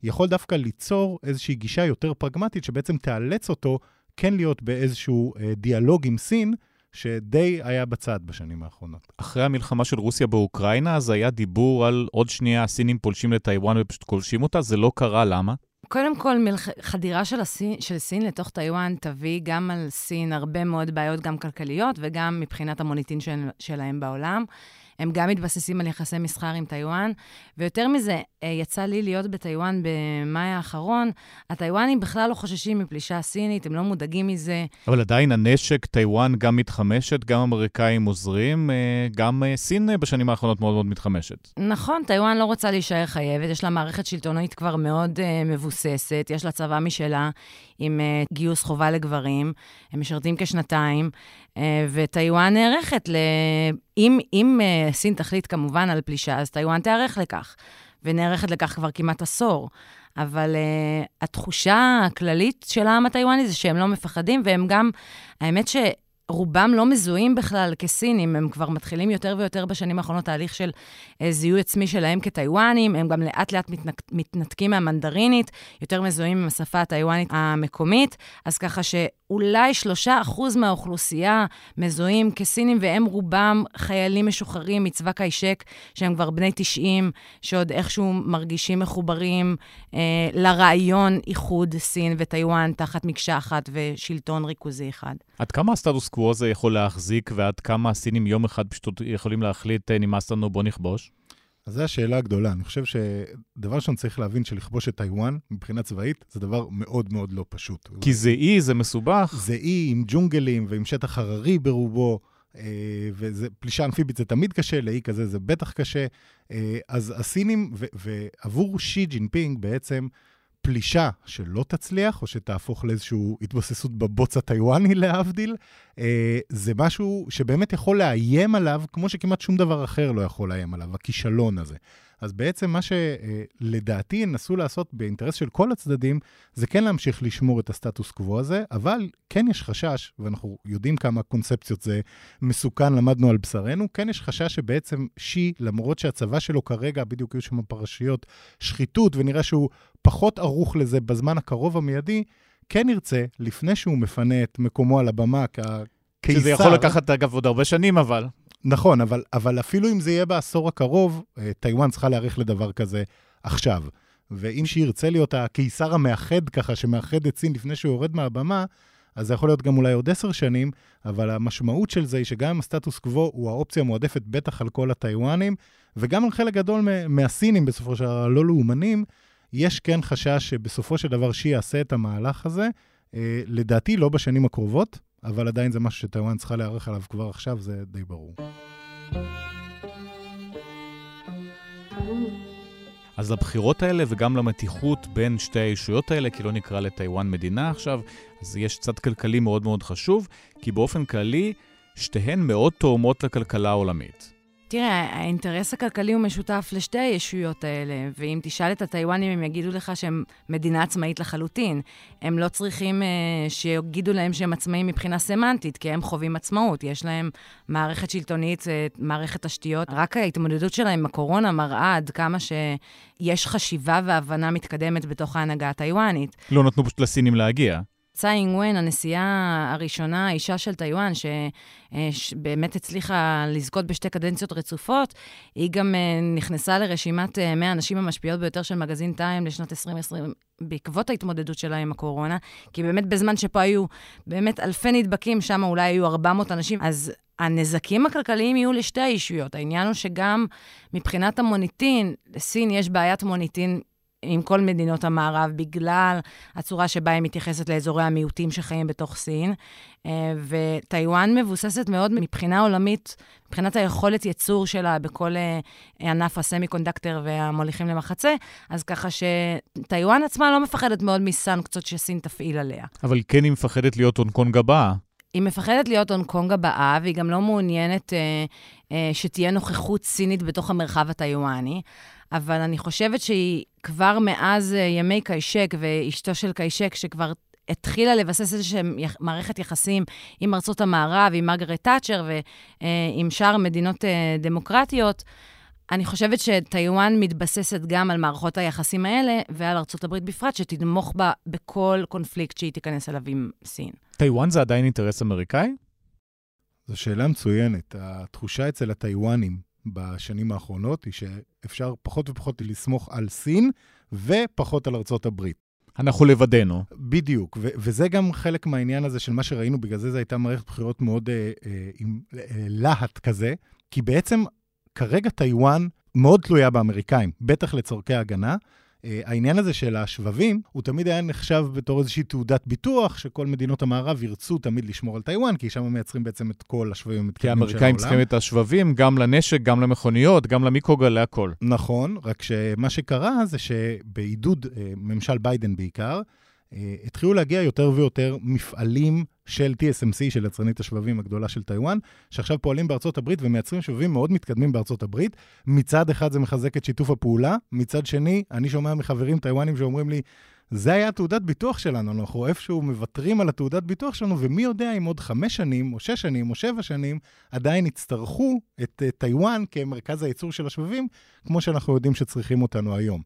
יכול דווקא ליצור איזושהי גישה יותר פרגמטית, שבעצם תאלץ אותו כן להיות באיזשהו אה, דיאלוג עם סין, שדי היה בצד בשנים האחרונות. אחרי המלחמה של רוסיה באוקראינה, אז היה דיבור על עוד שנייה הסינים פולשים לטיוואן ופשוט כולשים אותה, זה לא קרה, למה? קודם כל, מלח... חדירה של, הסין, של סין לתוך טיוואן תביא גם על סין הרבה מאוד בעיות, גם כלכליות וגם מבחינת המוניטין של, שלהם בעולם. הם גם מתבססים על יחסי מסחר עם טיוואן, ויותר מזה, אה, יצא לי להיות בטיוואן במאי האחרון. הטיוואנים בכלל לא חוששים מפלישה סינית, הם לא מודאגים מזה. אבל עדיין הנשק, טיוואן גם מתחמשת, גם אמריקאים עוזרים, אה, גם אה, סין בשנים האחרונות מאוד מאוד מתחמשת. נכון, טיוואן לא רוצה להישאר חייבת, יש לה מערכת שלטונית כבר מאוד uh, מבוססת, יש לה צבא משלה עם uh, גיוס חובה לגברים, הם משרתים כשנתיים, וטיוואן נערכת ל... אם, אם uh, סין תחליט כמובן על פלישה, אז טיוואן תיערך לכך. ונערכת לכך כבר כמעט עשור. אבל uh, התחושה הכללית של העם הטיוואני זה שהם לא מפחדים, והם גם, האמת ש... רובם לא מזוהים בכלל כסינים, הם כבר מתחילים יותר ויותר בשנים האחרונות תהליך של אה, זיהוי עצמי שלהם כטיוואנים, הם גם לאט לאט מתנק, מתנתקים מהמנדרינית, יותר מזוהים עם השפה הטיוואנית המקומית, אז ככה שאולי שלושה אחוז מהאוכלוסייה מזוהים כסינים, והם רובם חיילים משוחררים מצבא קיישק, שהם כבר בני 90, שעוד איכשהו מרגישים מחוברים אה, לרעיון איחוד סין וטיוואן תחת מקשה אחת ושלטון ריכוזי אחד. עד כמה הסטטוס קוו הזה יכול להחזיק, ועד כמה הסינים יום אחד פשוט יכולים להחליט, אה, נמאס לנו, בוא נכבוש? אז זו השאלה הגדולה. אני חושב שדבר ראשון צריך להבין שלכבוש את טיוואן, מבחינה צבאית, זה דבר מאוד מאוד לא פשוט. כי זה אי, זה מסובך. זה אי עם ג'ונגלים ועם שטח הררי ברובו. אה, ופלישה אמפיבית זה תמיד קשה, לאי כזה זה בטח קשה. אה, אז הסינים, ועבור שי ג'ינפינג בעצם, פלישה שלא תצליח, או שתהפוך לאיזושהי התבססות בבוץ הטיוואני, להבדיל, אה, זה משהו שבאמת יכול לאיים עליו, כמו שכמעט שום דבר אחר לא יכול לאיים עליו, הכישלון הזה. אז בעצם מה שלדעתי ינסו לעשות באינטרס של כל הצדדים, זה כן להמשיך לשמור את הסטטוס קוו הזה, אבל כן יש חשש, ואנחנו יודעים כמה קונספציות זה מסוכן, למדנו על בשרנו, כן יש חשש שבעצם שי, למרות שהצבא שלו כרגע, בדיוק היו שם פרשיות שחיתות, ונראה שהוא פחות ערוך לזה בזמן הקרוב המיידי, כן ירצה, לפני שהוא מפנה את מקומו על הבמה כקיסר... שזה יכול לקחת, אגב, עוד הרבה שנים, אבל... נכון, אבל, אבל אפילו אם זה יהיה בעשור הקרוב, אה, טיוואן צריכה להיערך לדבר כזה עכשיו. ואם שירצה להיות הקיסר המאחד ככה, שמאחד את סין לפני שהוא יורד מהבמה, אז זה יכול להיות גם אולי עוד עשר שנים, אבל המשמעות של זה היא שגם אם הסטטוס קוו הוא האופציה המועדפת בטח על כל הטיוואנים, וגם על חלק גדול מהסינים בסופו של דבר, הלא לאומנים, יש כן חשש שבסופו של דבר שי יעשה את המהלך הזה, אה, לדעתי לא בשנים הקרובות, אבל עדיין זה משהו שטיוואן צריכה להיערך עליו כבר עכשיו, זה די ברור. אז לבחירות האלה וגם למתיחות בין שתי הישויות האלה, כי לא נקרא לטיוואן מדינה עכשיו, אז יש צד כלכלי מאוד מאוד חשוב, כי באופן כללי, שתיהן מאוד תואמות לכלכלה העולמית. תראה, האינטרס הכלכלי הוא משותף לשתי הישויות האלה, ואם תשאל את הטיוואנים, הם יגידו לך שהם מדינה עצמאית לחלוטין. הם לא צריכים uh, שיגידו להם שהם עצמאים מבחינה סמנטית, כי הם חווים עצמאות. יש להם מערכת שלטונית, uh, מערכת תשתיות. רק ההתמודדות שלהם עם הקורונה מראה עד כמה שיש חשיבה והבנה מתקדמת בתוך ההנהגה הטיוואנית. לא נתנו פשוט לסינים להגיע. צאי אינג-ון, הנשיאה הראשונה, האישה של טיוואן, שבאמת הצליחה לזכות בשתי קדנציות רצופות, היא גם אה, נכנסה לרשימת 100 אה, הנשים המשפיעות ביותר של מגזין טיים לשנת 2020, בעקבות ההתמודדות שלה עם הקורונה, כי באמת בזמן שפה היו באמת אלפי נדבקים, שם אולי היו 400 אנשים, אז הנזקים הכלכליים יהיו לשתי הישויות. העניין הוא שגם מבחינת המוניטין, לסין יש בעיית מוניטין עם כל מדינות המערב, בגלל הצורה שבה היא מתייחסת לאזורי המיעוטים שחיים בתוך סין. אה, וטיוואן מבוססת מאוד מבחינה עולמית, מבחינת היכולת ייצור שלה בכל אה, ענף ה semiconductor והמוליכים למחצה, אז ככה שטיוואן עצמה לא מפחדת מאוד מסנקציות שסין תפעיל עליה. אבל כן היא מפחדת להיות הונג קונג הבאה. היא מפחדת להיות הונג קונג הבאה, והיא גם לא מעוניינת אה, אה, שתהיה נוכחות סינית בתוך המרחב הטיוואני. אבל אני חושבת שהיא כבר מאז אה, ימי קיישק ואשתו של קיישק, שכבר התחילה לבסס איזושהי מערכת יחסים עם ארצות המערב, עם מרגרט תאצ'ר ועם שאר מדינות אה, דמוקרטיות, אני חושבת שטיוואן מתבססת גם על מערכות היחסים האלה ועל ארצות הברית בפרט, שתתמוך בה בכל קונפליקט שהיא תיכנס אליו עם סין. טיוואן זה עדיין אינטרס אמריקאי? זו שאלה מצוינת. התחושה אצל הטיוואנים בשנים האחרונות היא שאפשר פחות ופחות לסמוך על סין ופחות על ארצות הברית. אנחנו לבדנו. בדיוק, ו- וזה גם חלק מהעניין הזה של מה שראינו, בגלל זה זו הייתה מערכת בחירות מאוד אה, אה, עם אה, להט כזה, כי בעצם כרגע טיוואן מאוד תלויה באמריקאים, בטח לצורכי הגנה. אה, העניין הזה של השבבים, הוא תמיד היה נחשב בתור איזושהי תעודת ביטוח, שכל מדינות המערב ירצו תמיד לשמור על טיוואן, כי שם מייצרים בעצם את כל השבבים כי המתקדמים של העולם. האמריקאים צריכים את השבבים גם לנשק, גם למכוניות, גם למיקרוגל, להכל. נכון, רק שמה שקרה זה שבעידוד אה, ממשל ביידן בעיקר, התחילו להגיע יותר ויותר מפעלים של TSMC, של יצרנית השבבים הגדולה של טיוואן, שעכשיו פועלים בארצות הברית ומייצרים שבבים מאוד מתקדמים בארצות הברית. מצד אחד זה מחזק את שיתוף הפעולה, מצד שני, אני שומע מחברים טיוואנים שאומרים לי, זה היה תעודת ביטוח שלנו, אנחנו איפשהו מוותרים על התעודת ביטוח שלנו, ומי יודע אם עוד חמש שנים, או שש שנים, או שבע שנים, עדיין יצטרכו את uh, טיוואן כמרכז הייצור של השבבים, כמו שאנחנו יודעים שצריכים אותנו היום.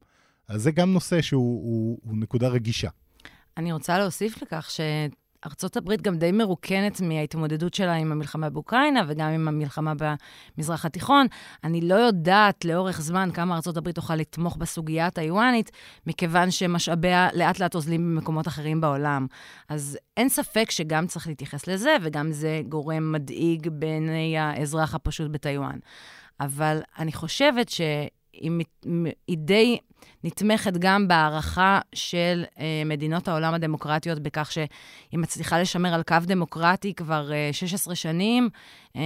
אז זה גם נושא שהוא הוא, הוא נקודה רגישה. אני רוצה להוסיף לכך שארצות הברית גם די מרוקנת מההתמודדות שלה עם המלחמה באוקראינה וגם עם המלחמה במזרח התיכון. אני לא יודעת לאורך זמן כמה ארצות הברית תוכל לתמוך בסוגיה הטיוואנית, מכיוון שמשאביה לאט לאט אוזלים במקומות אחרים בעולם. אז אין ספק שגם צריך להתייחס לזה, וגם זה גורם מדאיג בעיני האזרח הפשוט בטיוואן. אבל אני חושבת שהיא די נתמכת גם בהערכה של אה, מדינות העולם הדמוקרטיות בכך שהיא מצליחה לשמר על קו דמוקרטי כבר אה, 16 שנים, אה,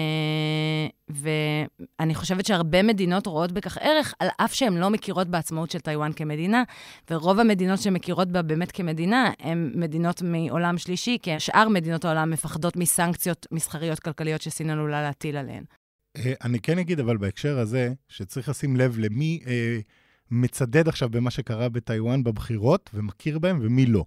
ואני חושבת שהרבה מדינות רואות בכך ערך, על אף שהן לא מכירות בעצמאות של טיוואן כמדינה, ורוב המדינות שמכירות בה באמת כמדינה הן מדינות מעולם שלישי, כי שאר מדינות העולם מפחדות מסנקציות מסחריות כלכליות שסין עלולה להטיל עליהן. אה, אני כן אגיד, אבל בהקשר הזה, שצריך לשים לב למי... אה, מצדד עכשיו במה שקרה בטיוואן בבחירות ומכיר בהם ומי לא.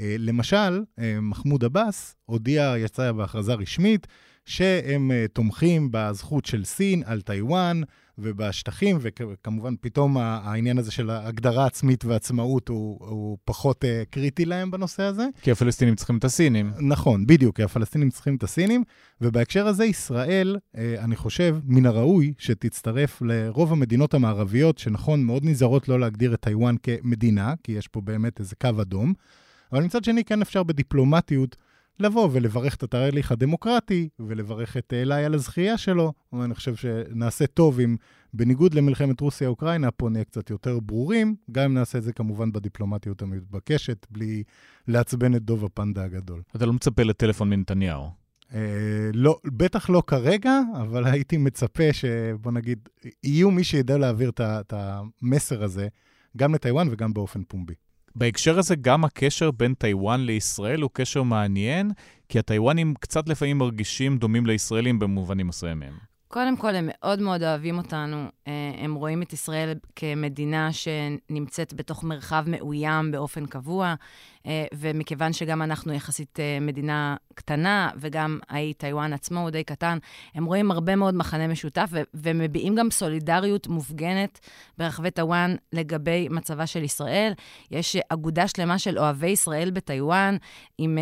אה, למשל, אה, מחמוד עבאס הודיע, יצא בהכרזה רשמית, שהם אה, תומכים בזכות של סין על טיוואן ובשטחים, וכמובן פתאום העניין הזה של הגדרה עצמית ועצמאות הוא, הוא פחות uh, קריטי להם בנושא הזה. כי הפלסטינים צריכים את הסינים. נכון, בדיוק, כי הפלסטינים צריכים את הסינים, ובהקשר הזה ישראל, uh, אני חושב, מן הראוי שתצטרף לרוב המדינות המערביות, שנכון, מאוד נזהרות לא להגדיר את טיוואן כמדינה, כי יש פה באמת איזה קו אדום, אבל מצד שני כן אפשר בדיפלומטיות לבוא ולברך את התהליך הדמוקרטי, ולברך את אליי על הזכייה שלו. ואני חושב שנעשה טוב אם, בניגוד למלחמת רוסיה-אוקראינה, פה נהיה קצת יותר ברורים, גם אם נעשה את זה כמובן בדיפלומטיות המתבקשת, בלי לעצבן את דוב הפנדה הגדול. אתה לא מצפה לטלפון מנתניהו. אה, לא, בטח לא כרגע, אבל הייתי מצפה שבוא נגיד, יהיו מי שידע להעביר את המסר הזה, גם לטיוואן וגם באופן פומבי. בהקשר הזה, גם הקשר בין טיוואן לישראל הוא קשר מעניין, כי הטיוואנים קצת לפעמים מרגישים דומים לישראלים במובנים מסוימים. קודם כל, הם מאוד מאוד אוהבים אותנו. אה, הם רואים את ישראל כמדינה שנמצאת בתוך מרחב מאוים באופן קבוע, אה, ומכיוון שגם אנחנו יחסית אה, מדינה קטנה, וגם האי טיוואן עצמו הוא די קטן, הם רואים הרבה מאוד מכנה משותף, ומביעים גם סולידריות מופגנת ברחבי טיוואן לגבי מצבה של ישראל. יש אגודה שלמה של אוהבי ישראל בטיוואן, עם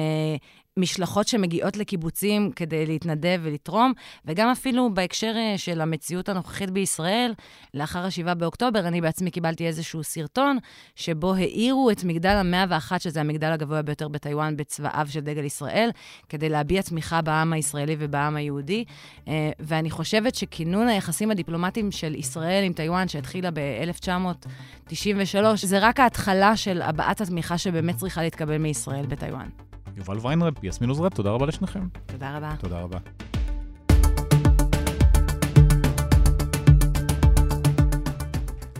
משלחות שמגיעות לקיבוצים כדי להתנדב ולתרום, וגם אפילו בהקשר אה, של המציאות הנוכחית בישראל, לאחר ה-7 באוקטובר, אני בעצמי קיבלתי איזשהו סרטון שבו האירו את מגדל ה-101, שזה המגדל הגבוה ביותר בטיוואן, בצבעיו של דגל ישראל, כדי להביע תמיכה בעם הישראלי ובעם היהודי. אה, ואני חושבת שכינון היחסים הדיפלומטיים של ישראל עם טיוואן, שהתחילה ב-1993, זה רק ההתחלה של הבעת התמיכה שבאמת צריכה להתקבל מישראל בטיוואן. יובל ויינרב, יסמין עוזרת, תודה רבה לשניכם. תודה רבה. תודה רבה.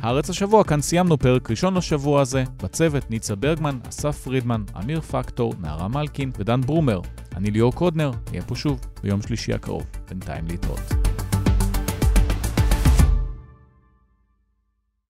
הארץ השבוע, כאן סיימנו פרק ראשון לשבוע הזה. בצוות ניצה ברגמן, אסף פרידמן, אמיר פקטור, נערה מלקין ודן ברומר. אני ליאור קודנר, נהיה פה שוב ביום שלישי הקרוב. בינתיים להתראות.